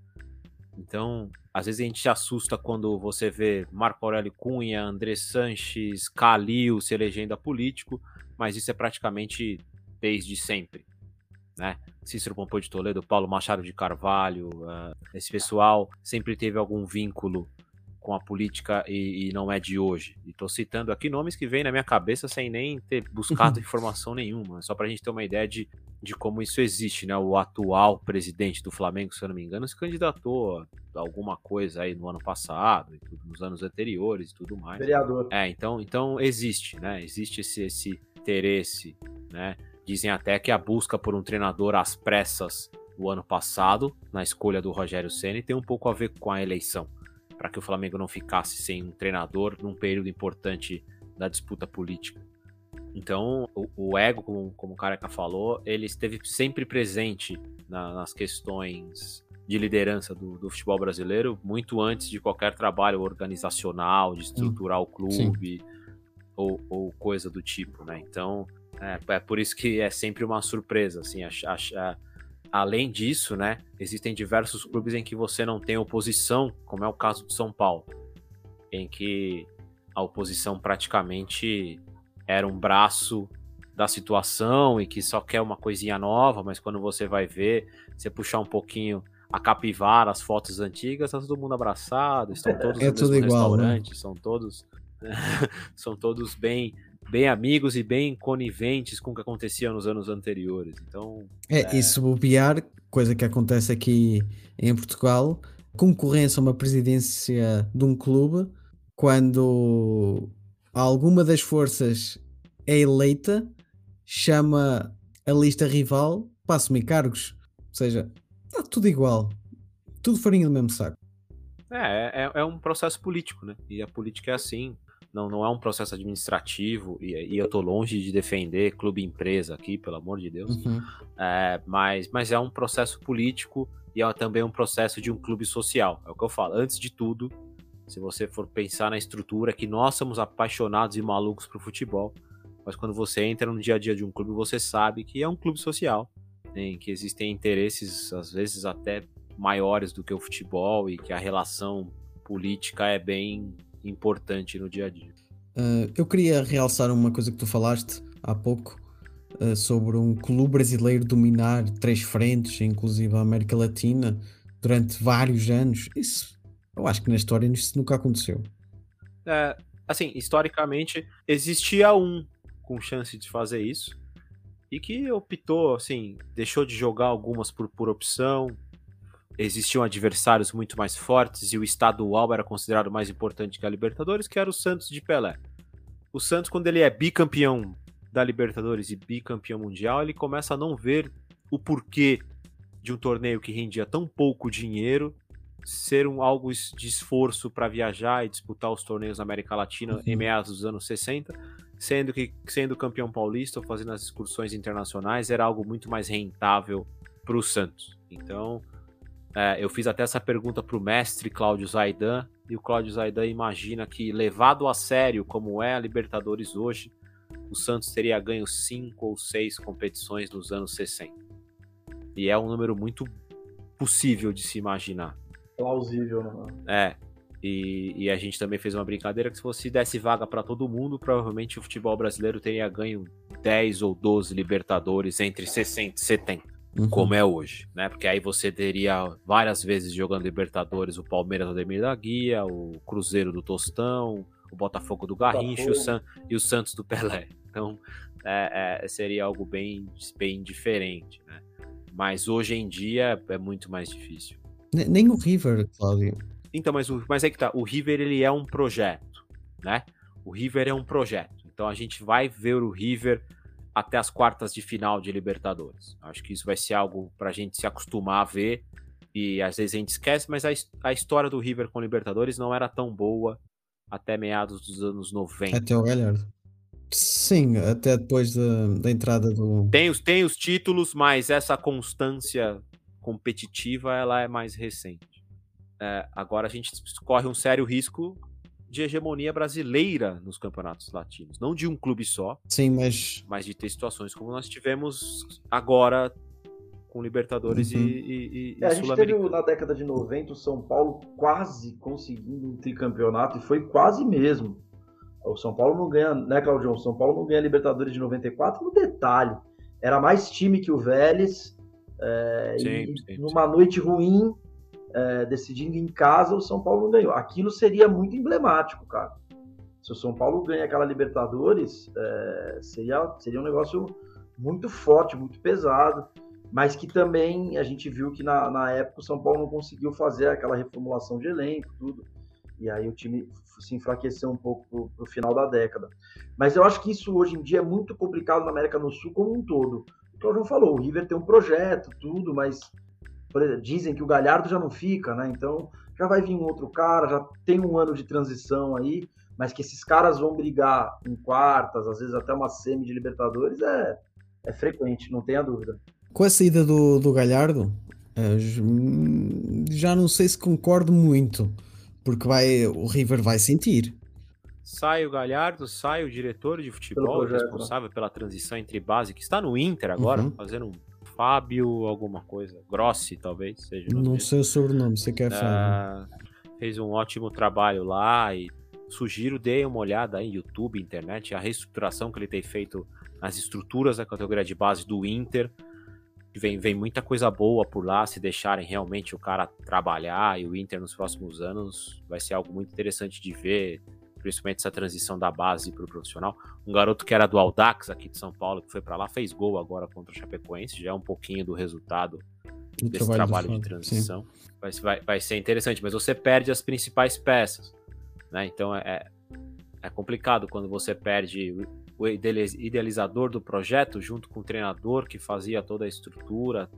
Então, às vezes a gente se assusta quando você vê Marco Aurélio Cunha, André Sanches, Calil se elegendo a político, mas isso é praticamente desde sempre, né? Cícero Pompeu de Toledo, Paulo Machado de Carvalho, uh, esse pessoal sempre teve algum vínculo com a política e, e não é de hoje. E tô citando aqui nomes que vêm na minha cabeça sem nem ter buscado informação nenhuma, só pra gente ter uma ideia de, de como isso existe, né? O atual presidente do Flamengo, se eu não me engano, se candidatou a alguma coisa aí no ano passado, nos anos anteriores e tudo mais. Vereador. É, então, então existe, né? Existe esse, esse interesse, né? Dizem até que a busca por um treinador às pressas o ano passado, na escolha do Rogério Ceni, tem um pouco a ver com a eleição, para que o Flamengo não ficasse sem um treinador num período importante da disputa política. Então, o, o ego, como, como o Careca falou, ele esteve sempre presente na- nas questões de liderança do, do futebol brasileiro, muito antes de qualquer trabalho organizacional, de estruturar o clube ou, ou coisa do tipo, né? Então, é, é por isso que é sempre uma surpresa, assim, ach- ach- além disso, né, existem diversos clubes em que você não tem oposição, como é o caso do São Paulo, em que a oposição praticamente era um braço da situação e que só quer uma coisinha nova, mas quando você vai ver, você puxar um pouquinho a capivara, as fotos antigas, tá todo mundo abraçado, estão todos É no tudo mesmo igual, né? restaurante, são todos <laughs> são todos bem bem amigos e bem coniventes com o que acontecia nos anos anteriores. Então, É, e se bobear, coisa que acontece aqui em Portugal, concorrência a uma presidência de um clube, quando alguma das forças é eleita, chama a lista rival para assumir cargos. Ou seja, está tudo igual. Tudo farinha do mesmo saco. É, é, é um processo político, né? E a política é assim. Não, não é um processo administrativo. E, e eu tô longe de defender clube empresa aqui, pelo amor de Deus. Uhum. É, mas, mas é um processo político e é também um processo de um clube social. É o que eu falo. Antes de tudo, se você for pensar na estrutura, que nós somos apaixonados e malucos pro futebol. Mas quando você entra no dia a dia de um clube, você sabe que é um clube social, em que existem interesses, às vezes até maiores do que o futebol, e que a relação política é bem importante no dia a dia. Uh, eu queria realçar uma coisa que tu falaste há pouco uh, sobre um clube brasileiro dominar três frentes, inclusive a América Latina, durante vários anos. Isso, eu acho que na história isso nunca aconteceu. É, assim, historicamente, existia um, com chance de fazer isso e que optou, assim, deixou de jogar algumas por, por opção. Existiam adversários muito mais fortes e o estadual era considerado mais importante que a Libertadores, que era o Santos de Pelé. O Santos, quando ele é bicampeão da Libertadores e bicampeão mundial, ele começa a não ver o porquê de um torneio que rendia tão pouco dinheiro ser um algo de esforço para viajar e disputar os torneios na América Latina Uhum. em meados dos anos 60, sendo que sendo campeão paulista ou fazendo as excursões internacionais era algo muito mais rentável para o Santos. Então, é, eu fiz até essa pergunta para o mestre Cláudio Zaidan e o Cláudio Zaidan imagina que levado a sério como é a Libertadores hoje, o Santos teria ganho cinco ou seis competições nos anos 60. E é um número muito possível de se imaginar. Plausível, né? É. E, e a gente também fez uma brincadeira que se fosse desse vaga para todo mundo, provavelmente o futebol brasileiro teria ganho 10 ou 12 Libertadores entre 60 e 70, Uhum. como é hoje, né? Porque aí você teria várias vezes jogando Libertadores o Palmeiras do Ademir da Guia, o Cruzeiro do Tostão, o Botafogo do Garrincha e o, San- e o Santos do Pelé. <laughs> Então é, é, seria algo bem, bem diferente, né? Mas hoje em dia é muito mais difícil. Ne- Nem o River, Cláudio. Então, mas, o, mas é que tá. O River ele é um projeto, né? O River é um projeto. Então a gente vai ver o River até as quartas de final de Libertadores. Acho que isso vai ser algo pra gente se acostumar a ver. E às vezes a gente esquece, mas a, a história do River com Libertadores não era tão boa até meados dos anos 90. Até o Galhardo. Sim, até depois da, da entrada do. Tem os, tem os títulos, mas essa constância competitiva ela é mais recente. É, agora a gente corre um sério risco de hegemonia brasileira nos campeonatos latinos. Não de um clube só, Sim, mas. mas de ter situações como nós tivemos agora com Libertadores Uhum. e, e, e É, a gente teve na década de 90 o São Paulo quase conseguindo um tricampeonato e foi quase mesmo. O São Paulo não ganha, né, Claudião? O São Paulo não ganha Libertadores de 94 no detalhe. Era mais time que o Vélez. é, Sim, e sim, numa noite ruim, é, decidindo em casa, o São Paulo não ganhou. Aquilo seria muito emblemático, cara. Se o São Paulo ganha aquela Libertadores, é, seria, seria um negócio muito forte, muito pesado mas que também a gente viu que na, na época o São Paulo não conseguiu fazer aquela reformulação de elenco, tudo. E aí o time se enfraqueceu um pouco pro, pro final da década. Mas eu acho que isso hoje em dia é muito complicado na América do Sul como um todo. O Claudio falou, o River tem um projeto, tudo, mas exemplo, dizem que o Galhardo já não fica, né? Então já vai vir um outro cara, já tem um ano de transição aí, mas que esses caras vão brigar em quartas, às vezes até uma semi de Libertadores, é, é frequente, não tenha dúvida. Com a saída do, do Galhardo, hum, já não sei se concordo muito. Porque vai, o River vai sentir. Sai o Galhardo, sai o diretor de futebol, projeto, né? responsável pela transição entre base, que está no Inter agora, Uhum. fazendo um Fábio alguma coisa. Grossi, talvez, seja Não dele. sei o sobrenome, sei que é Fábio. Ah, fez um ótimo trabalho lá e sugiro, dê uma olhada aí, YouTube, internet, a reestruturação que ele tem feito nas estruturas da categoria de base do Inter. Vem, vem muita coisa boa por lá, se deixarem realmente o cara trabalhar e o Inter nos próximos anos vai ser algo muito interessante de ver, principalmente essa transição da base para o profissional. Um garoto que era do Aldax aqui de São Paulo, que foi para lá, fez gol agora contra o Chapecoense, já é um pouquinho do resultado O desse trabalho trabalho de sim. transição. Vai, vai, vai ser interessante, mas você perde as principais peças. Né? Então é, é complicado quando você perde o- o idealiz- idealizador do projeto junto com o treinador que fazia toda a estrutura,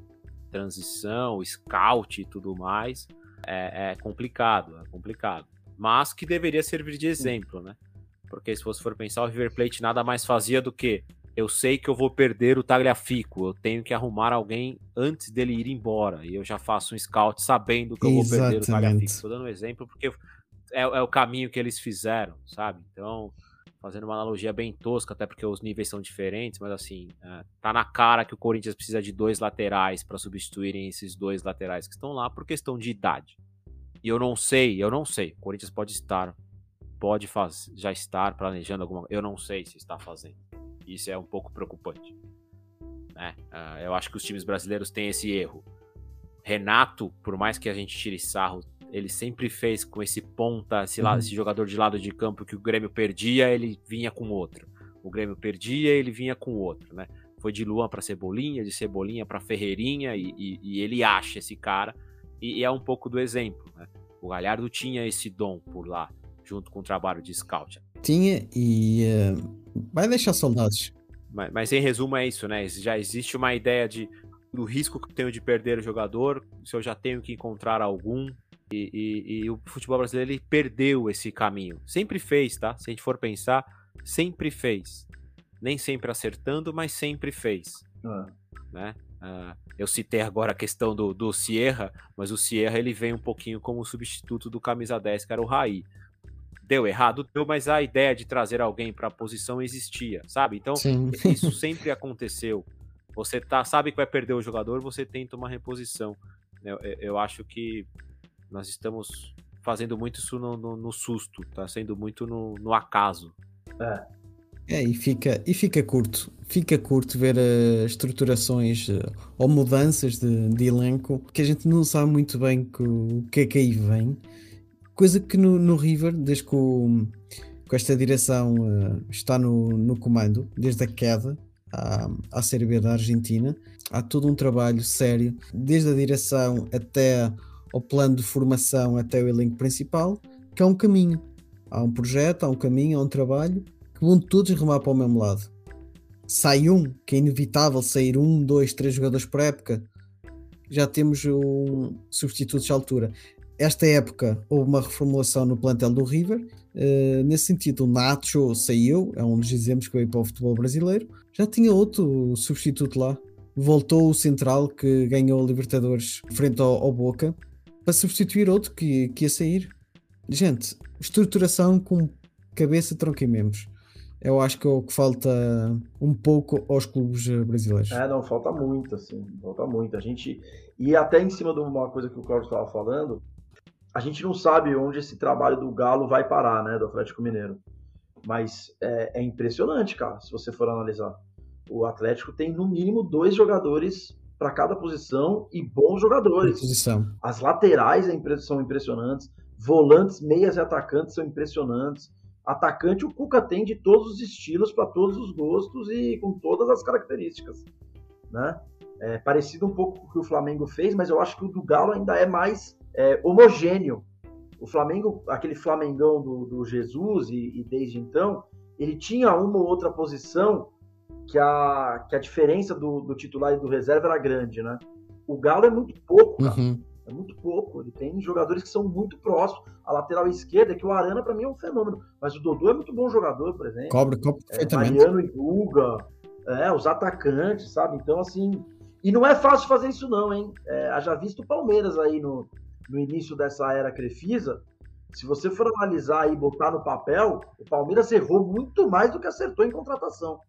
transição, scout e tudo mais. É, é complicado, é complicado. Mas que deveria servir de exemplo, né? Porque se você for pensar, o River Plate nada mais fazia do que eu sei que eu vou perder o Tagliafico, eu tenho que arrumar alguém antes dele ir embora. E eu já faço um scout sabendo que eu vou perder o Exatamente. Tagliafico. Estou dando um exemplo porque é, é o caminho que eles fizeram, sabe? Então, fazendo uma analogia bem tosca, até porque os níveis são diferentes, mas assim, é, tá na cara que o Corinthians precisa de dois laterais para substituírem esses dois laterais que estão lá por questão de idade. E eu não sei, eu não sei. O Corinthians pode estar, pode faz, já estar planejando alguma Eu não sei se está fazendo. Isso é um pouco preocupante. né? Ah, eu acho que os times brasileiros têm esse erro. Renato, por mais que a gente tire sarro, ele sempre fez com esse ponta, esse, la- Uhum. esse jogador de lado de campo que o Grêmio perdia, ele vinha com outro. O O Grêmio perdia, ele vinha com outro, né? Foi de Luan para Cebolinha, de Cebolinha para Ferreirinha e, e, e, ele acha esse cara e, e, é um pouco do exemplo, né? O Galhardo tinha esse dom por lá, junto com o trabalho de scout. Tinha e uh, vai deixar saudades. Mas, mas em resumo é isso, né? Já existe uma ideia de do risco que eu tenho de perder o jogador, se eu já tenho que encontrar algum. E, e, e, o futebol brasileiro ele perdeu esse caminho. Sempre fez, tá? Se a gente for pensar, sempre fez. Nem sempre acertando, mas sempre fez. É. Né? Uh, eu citei agora a questão do, do Sierra, mas o Sierra ele vem um pouquinho como substituto do camisa 10, que era o Raí. Deu errado, deu, mas a ideia de trazer alguém para a posição existia, sabe? Então, Sim. isso sempre aconteceu. Você tá, sabe que vai perder o jogador, você tenta uma reposição. Eu, eu acho que nós estamos fazendo muito isso no, no, no susto, tá sendo muito no, no acaso. É. É, e fica, e fica curto. Fica curto ver uh, estruturações uh, ou mudanças de, de, elenco que a gente não sabe muito bem o que é que aí vem. Coisa que no, no River, desde que o, esta direção uh, está no, no comando, desde a queda, à, à Série B da Argentina. Há todo um trabalho sério, desde a direção até ao plano de formação, até o elenco principal, que há um caminho. Há um projeto, há um caminho, há um trabalho que vão todos remar para o mesmo lado. Sai um, que é inevitável sair um, dois, três jogadores por época, já temos um substituto de altura. Esta época houve uma reformulação no plantel do River. Uh, nesse sentido, o Nacho saiu, é um dos exemplos que veio para o futebol brasileiro. Já tinha outro substituto lá. Voltou o Central, que ganhou a Libertadores frente ao, ao Boca, para substituir outro que, que ia sair. Gente, estruturação com cabeça, tronco e membros. Eu acho que é o que falta um pouco aos clubes brasileiros. É, não, falta muito, assim, falta muito. A gente, e até em cima de uma coisa que o Cláudio estava falando, a gente não sabe onde esse trabalho do Galo vai parar, né, do Atlético Mineiro. Mas é, é impressionante, cara, se você for analisar. O Atlético tem no mínimo dois jogadores para cada posição e bons jogadores. Posição. As laterais são impressionantes, volantes, meias e atacantes são impressionantes. Atacante o Cuca tem de todos os estilos, para todos os gostos e com todas as características, né? É parecido um pouco com o que o Flamengo fez, mas eu acho que o do Galo ainda é mais é, homogêneo. O Flamengo, aquele Flamengão do, do Jesus, e, e, desde então, ele tinha uma ou outra posição que a, que a diferença do, do titular e do reserva era grande, né? O Galo é muito pouco, cara. Uhum. É muito pouco. Ele tem jogadores que são muito próximos. A lateral esquerda, é que o Arana, para mim, é um fenômeno. Mas o Dodô é muito bom jogador, por exemplo. Cobre, cobre é. Mariano e Guga. É, os atacantes, sabe? Então, assim. E não é fácil fazer isso, não, hein? É, haja visto o Palmeiras aí no, no início dessa era Crefisa, se você for analisar e botar no papel, o Palmeiras errou muito mais do que acertou em contratação.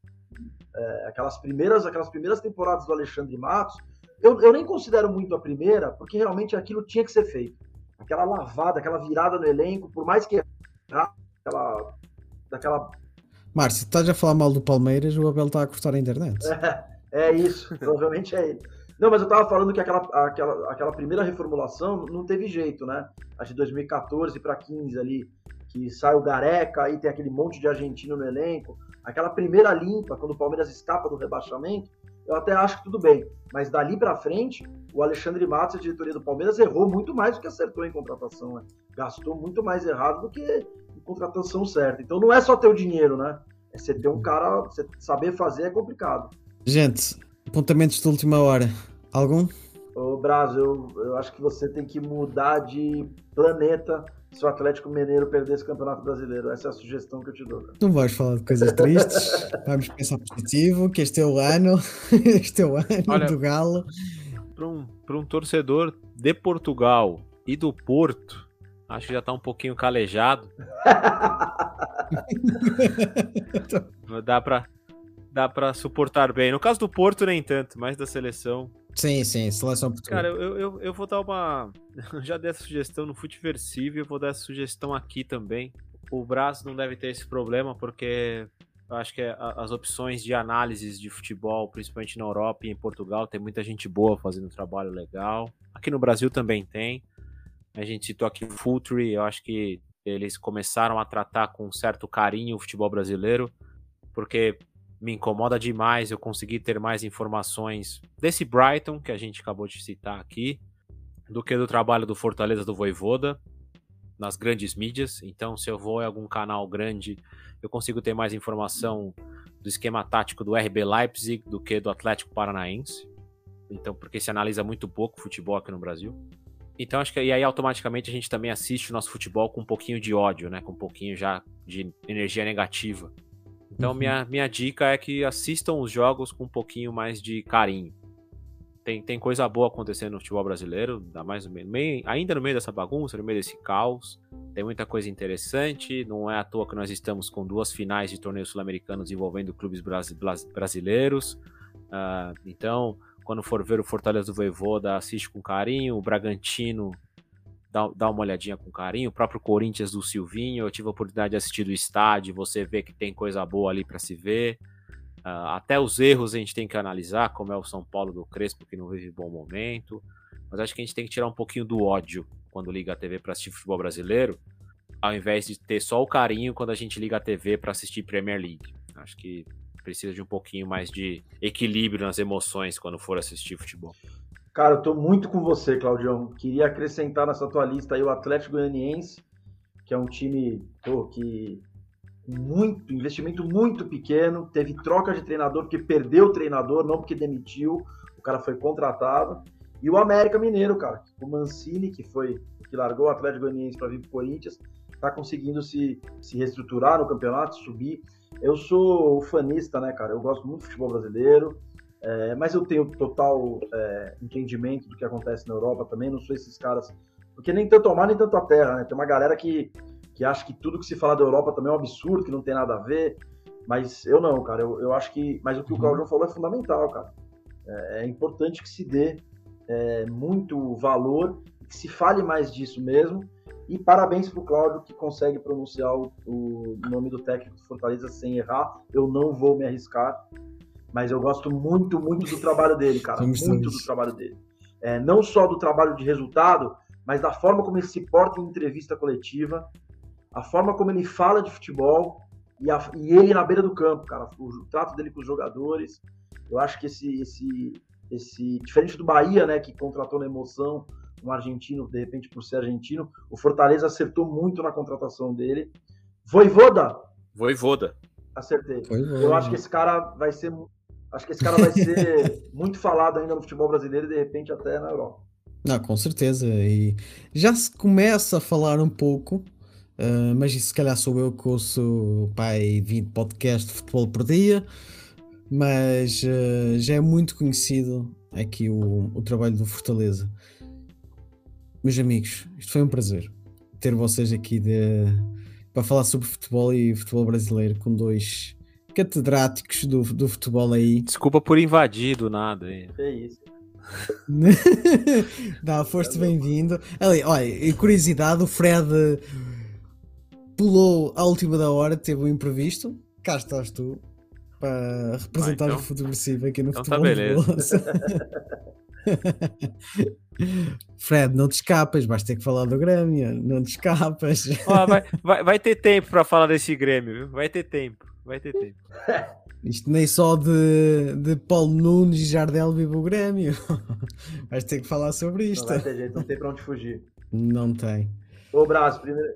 É, aquelas primeiras aquelas primeiras temporadas do Alexandre Matos, eu, eu nem considero muito a primeira, porque realmente aquilo tinha que ser feito. Aquela lavada, aquela virada no elenco, por mais que aquela daquela Márcio, estás a falar mal do Palmeiras, o Abel está a cortar a internet. <laughs> É, é isso, provavelmente é ele. Não, mas eu tava falando que aquela, aquela, aquela primeira reformulação não teve jeito, né? Acho de 2014 para 15 ali, que sai o Gareca, aí tem aquele monte de argentino no elenco. Aquela primeira limpa, quando o Palmeiras escapa do rebaixamento, eu até acho que tudo bem. Mas dali para frente, o Alexandre Matos, a diretoria do Palmeiras, errou muito mais do que acertou em contratação. Né? Gastou muito mais errado do que em contratação certa. Então não é só ter o dinheiro, né? É você ter um cara, você saber fazer é complicado. Gente, apontamentos de última hora. Algum? Ô, Brasil, eu, eu acho que você tem que mudar de planeta se o Atlético Mineiro perder esse Campeonato Brasileiro. Essa é a sugestão que eu te dou. Cara. Não vais falar de coisas tristes. <laughs> Vamos pensar positivo, que este é o ano, <laughs> este é o ano Olha, do Galo. Para um, um torcedor de Portugal e do Porto, acho que já está um pouquinho calejado. <laughs> dá para dá para suportar bem. No caso do Porto, nem tanto, mas da seleção. Sim, sim, seleção portuguesa. Cara, eu, eu, eu vou dar uma. <laughs> Já dei essa sugestão no Futiversivo, eu vou dar essa sugestão aqui também. O Braço não deve ter esse problema, porque eu acho que as opções de análises de futebol, principalmente na Europa e em Portugal, tem muita gente boa fazendo um trabalho legal. Aqui no Brasil também tem. A gente citou aqui o Futre, eu acho que eles começaram a tratar com certo carinho o futebol brasileiro porque me incomoda demais eu conseguir ter mais informações desse Brighton, que a gente acabou de citar aqui, do que do trabalho do Fortaleza do Voivoda nas grandes mídias. Então, se eu vou em algum canal grande, eu consigo ter mais informação do esquema tático do RB Leipzig do que do Atlético Paranaense. Então, porque se analisa muito pouco futebol aqui no Brasil. Então, acho que e aí automaticamente a gente também assiste o nosso futebol com um pouquinho de ódio, né? Com um pouquinho já de energia negativa. Então, Uhum. minha, minha dica é que assistam os jogos com um pouquinho mais de carinho. Tem, tem coisa boa acontecendo no futebol brasileiro, ainda, mais no meio, ainda no meio dessa bagunça, no meio desse caos. Tem muita coisa interessante. Não é à toa que nós estamos com duas finais de torneios sul-americanos envolvendo clubes brasi- brasileiros. Ah, então, quando for ver o Fortaleza do Voivoda, assiste com carinho. O Bragantino, dá, dá uma olhadinha com carinho. O próprio Corinthians do Silvinho, eu tive a oportunidade de assistir do estádio. Você vê que tem coisa boa ali para se ver. Ah, até os erros a gente tem que analisar, como é o São Paulo do Crespo, que não vive bom momento. Mas acho que a gente tem que tirar um pouquinho do ódio quando liga a TV para assistir futebol brasileiro, ao invés de ter só o carinho quando a gente liga a TV para assistir Premier League. Acho que precisa de um pouquinho mais de equilíbrio nas emoções quando for assistir futebol. Cara, eu tô muito com você, Claudião. Queria acrescentar nessa tua lista aí o Atlético Goianiense, que é um time pô, que muito investimento muito pequeno, teve troca de treinador porque perdeu o treinador, não porque demitiu, o cara foi contratado. E o América Mineiro, cara, o Mancini, que foi que largou o Atlético Goianiense para vir pro Corinthians, tá conseguindo se, se reestruturar no campeonato, subir. Eu sou fanista, né, cara? Eu gosto muito do futebol brasileiro, é, mas eu tenho total é, entendimento do que acontece na Europa também. Não sou esses caras. Porque nem tanto ao mar, nem tanto à terra, né? Tem uma galera que, que acha que tudo que se fala da Europa também é um absurdo, que não tem nada a ver. Mas eu não, cara. Eu, eu acho que. Mas o que o Claudio falou é fundamental, cara. É, é importante que se dê é, muito valor, que se fale mais disso mesmo. E parabéns pro Cláudio que consegue pronunciar o, o nome do técnico do Fortaleza sem errar. Eu não vou me arriscar, mas eu gosto muito, muito do trabalho dele, cara. Vamos muito todos. do trabalho dele. É, não só do trabalho de resultado, mas da forma como ele se porta em entrevista coletiva, a forma como ele fala de futebol e, a- e ele na beira do campo, cara. O, trato dele com os jogadores. Eu acho que esse, esse, esse diferente do Bahia, né, que contratou na emoção um argentino, de repente por ser argentino, o Fortaleza acertou muito na contratação dele. Voivoda, Voivoda. acertei. Eu acho que esse cara vai ser, acho que esse cara vai ser <laughs> muito falado ainda no futebol brasileiro e de repente até na Europa. Não, com certeza. E já se começa a falar um pouco, ah, mas isso se calhar sou eu que ouço pai 20 podcasts de futebol por dia, mas ah, já é muito conhecido aqui o, o trabalho do Fortaleza. Meus amigos, isto foi um prazer ter vocês aqui de- para falar sobre futebol e futebol brasileiro com dois catedráticos do, do futebol aí. Desculpa por invadir do nada. hein? É isso. <laughs> Não, foste bem-vindo. Ali, olha, curiosidade, o Fred pulou à última da hora, teve um imprevisto. Cá estás tu para representar então- o futebolsivo aqui no então tá futebol. de beleza. <laughs> Fred, não te escapas, vais ter que falar do Grêmio, não te escapas. Ó, vai, <laughs> vai, vai ter tempo pra falar desse Grêmio, viu? Vai ter tempo. Vai ter tempo. Isto nem só de, de Paulo Nunes e Jardel vive o Grêmio. <laughs> Vais ter que falar sobre Não isto. vai ter jeito, não tem pra onde fugir. Não tem. Ô, Braz, primeiro,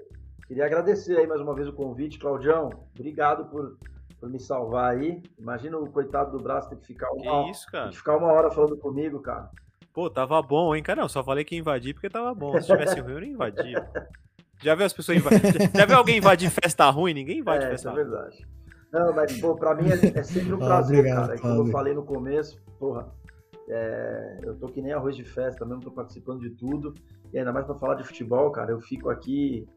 queria agradecer aí mais uma vez o convite, Claudião. Obrigado por, por me salvar aí. Imagina o coitado do Braz ter que ficar Que uma, isso, ter cara? que ficar uma hora falando comigo, cara. Pô, tava bom, hein, cara? Não, só falei que ia invadir porque tava bom. Se tivesse ruim, eu não invadia. <laughs> Já viu as pessoas invadir? <laughs> Já viu alguém invadir festa ruim? Ninguém invade é, festa isso é ruim. verdade. Não, mas, pô, pra mim é, é sempre um <laughs> Ah, prazer, obrigado, cara. É como eu Cláudio. falei no começo, porra, é, eu tô que nem arroz de festa mesmo, tô participando de tudo. E ainda mais pra falar de futebol, cara, eu fico aqui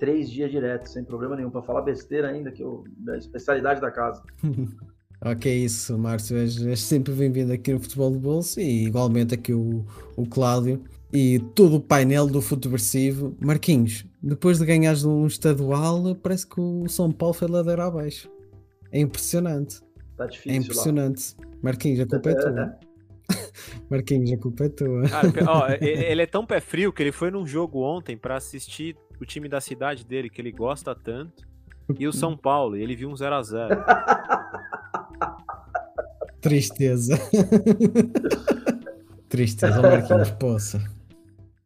três dias direto, sem problema nenhum, pra falar besteira ainda, que eu, da especialidade da casa. <laughs> Ok, isso, Márcio. És, és sempre bem-vindo aqui no Futebol de Bolsa e igualmente aqui o, o Cláudio e todo o painel do Futeversivo. Marquinhos, depois de ganhares um estadual, parece que o São Paulo foi ladeira abaixo. É impressionante. Tá É difícil lá. impressionante. Marquinhos, a culpa é tua. <laughs> Marquinhos, a culpa é tua. Cara, ó, <laughs> ele é tão pé frio que ele foi num jogo ontem pra assistir o time da cidade dele, que ele gosta tanto. e o São Paulo, e ele viu um 0x0. <laughs> Tristeza. Tristeza, Marquinhos, poça.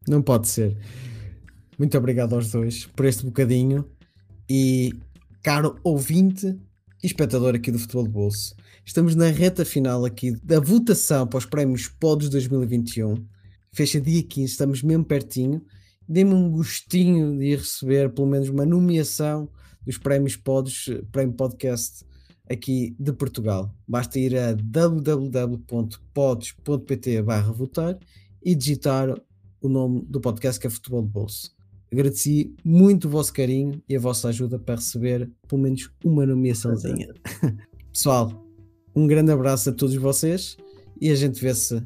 Não pode ser. Muito obrigado aos dois por este bocadinho. E, caro ouvinte e espectador aqui do Futebol de Bolso, estamos na reta final aqui da votação para os prémios Pods 2021. Fecha dia 15, estamos mesmo pertinho. Dê-me um gostinho de receber pelo menos uma nomeação dos prémios Pods, Prémio Podcast aqui de Portugal. Basta ir a www.pods.pt votar e digitar o nome do podcast que é Futebol de Bolso. Agradeci muito o vosso carinho e a vossa ajuda para receber pelo menos uma nomeaçãozinha. <laughs> Pessoal, um grande abraço a todos vocês e a gente vê-se,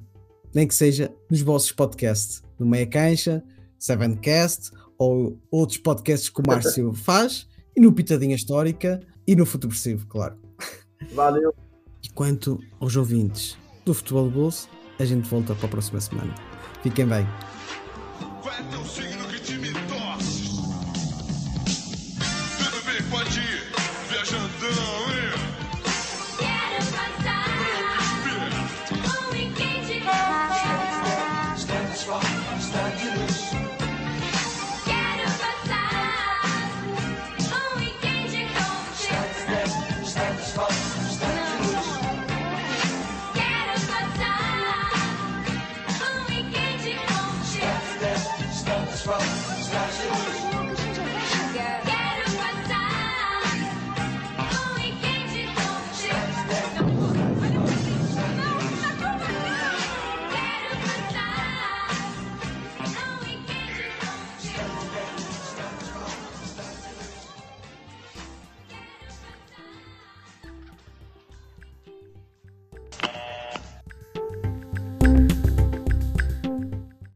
nem que seja nos vossos podcasts, no Meia Caixa, Sevencast ou outros podcasts que o Márcio <laughs> faz e no Pitadinha Histórica e no Futebolsivo, claro. Valeu. E quanto aos ouvintes do Futebol de Bolso, a gente volta para a próxima semana. Fiquem bem.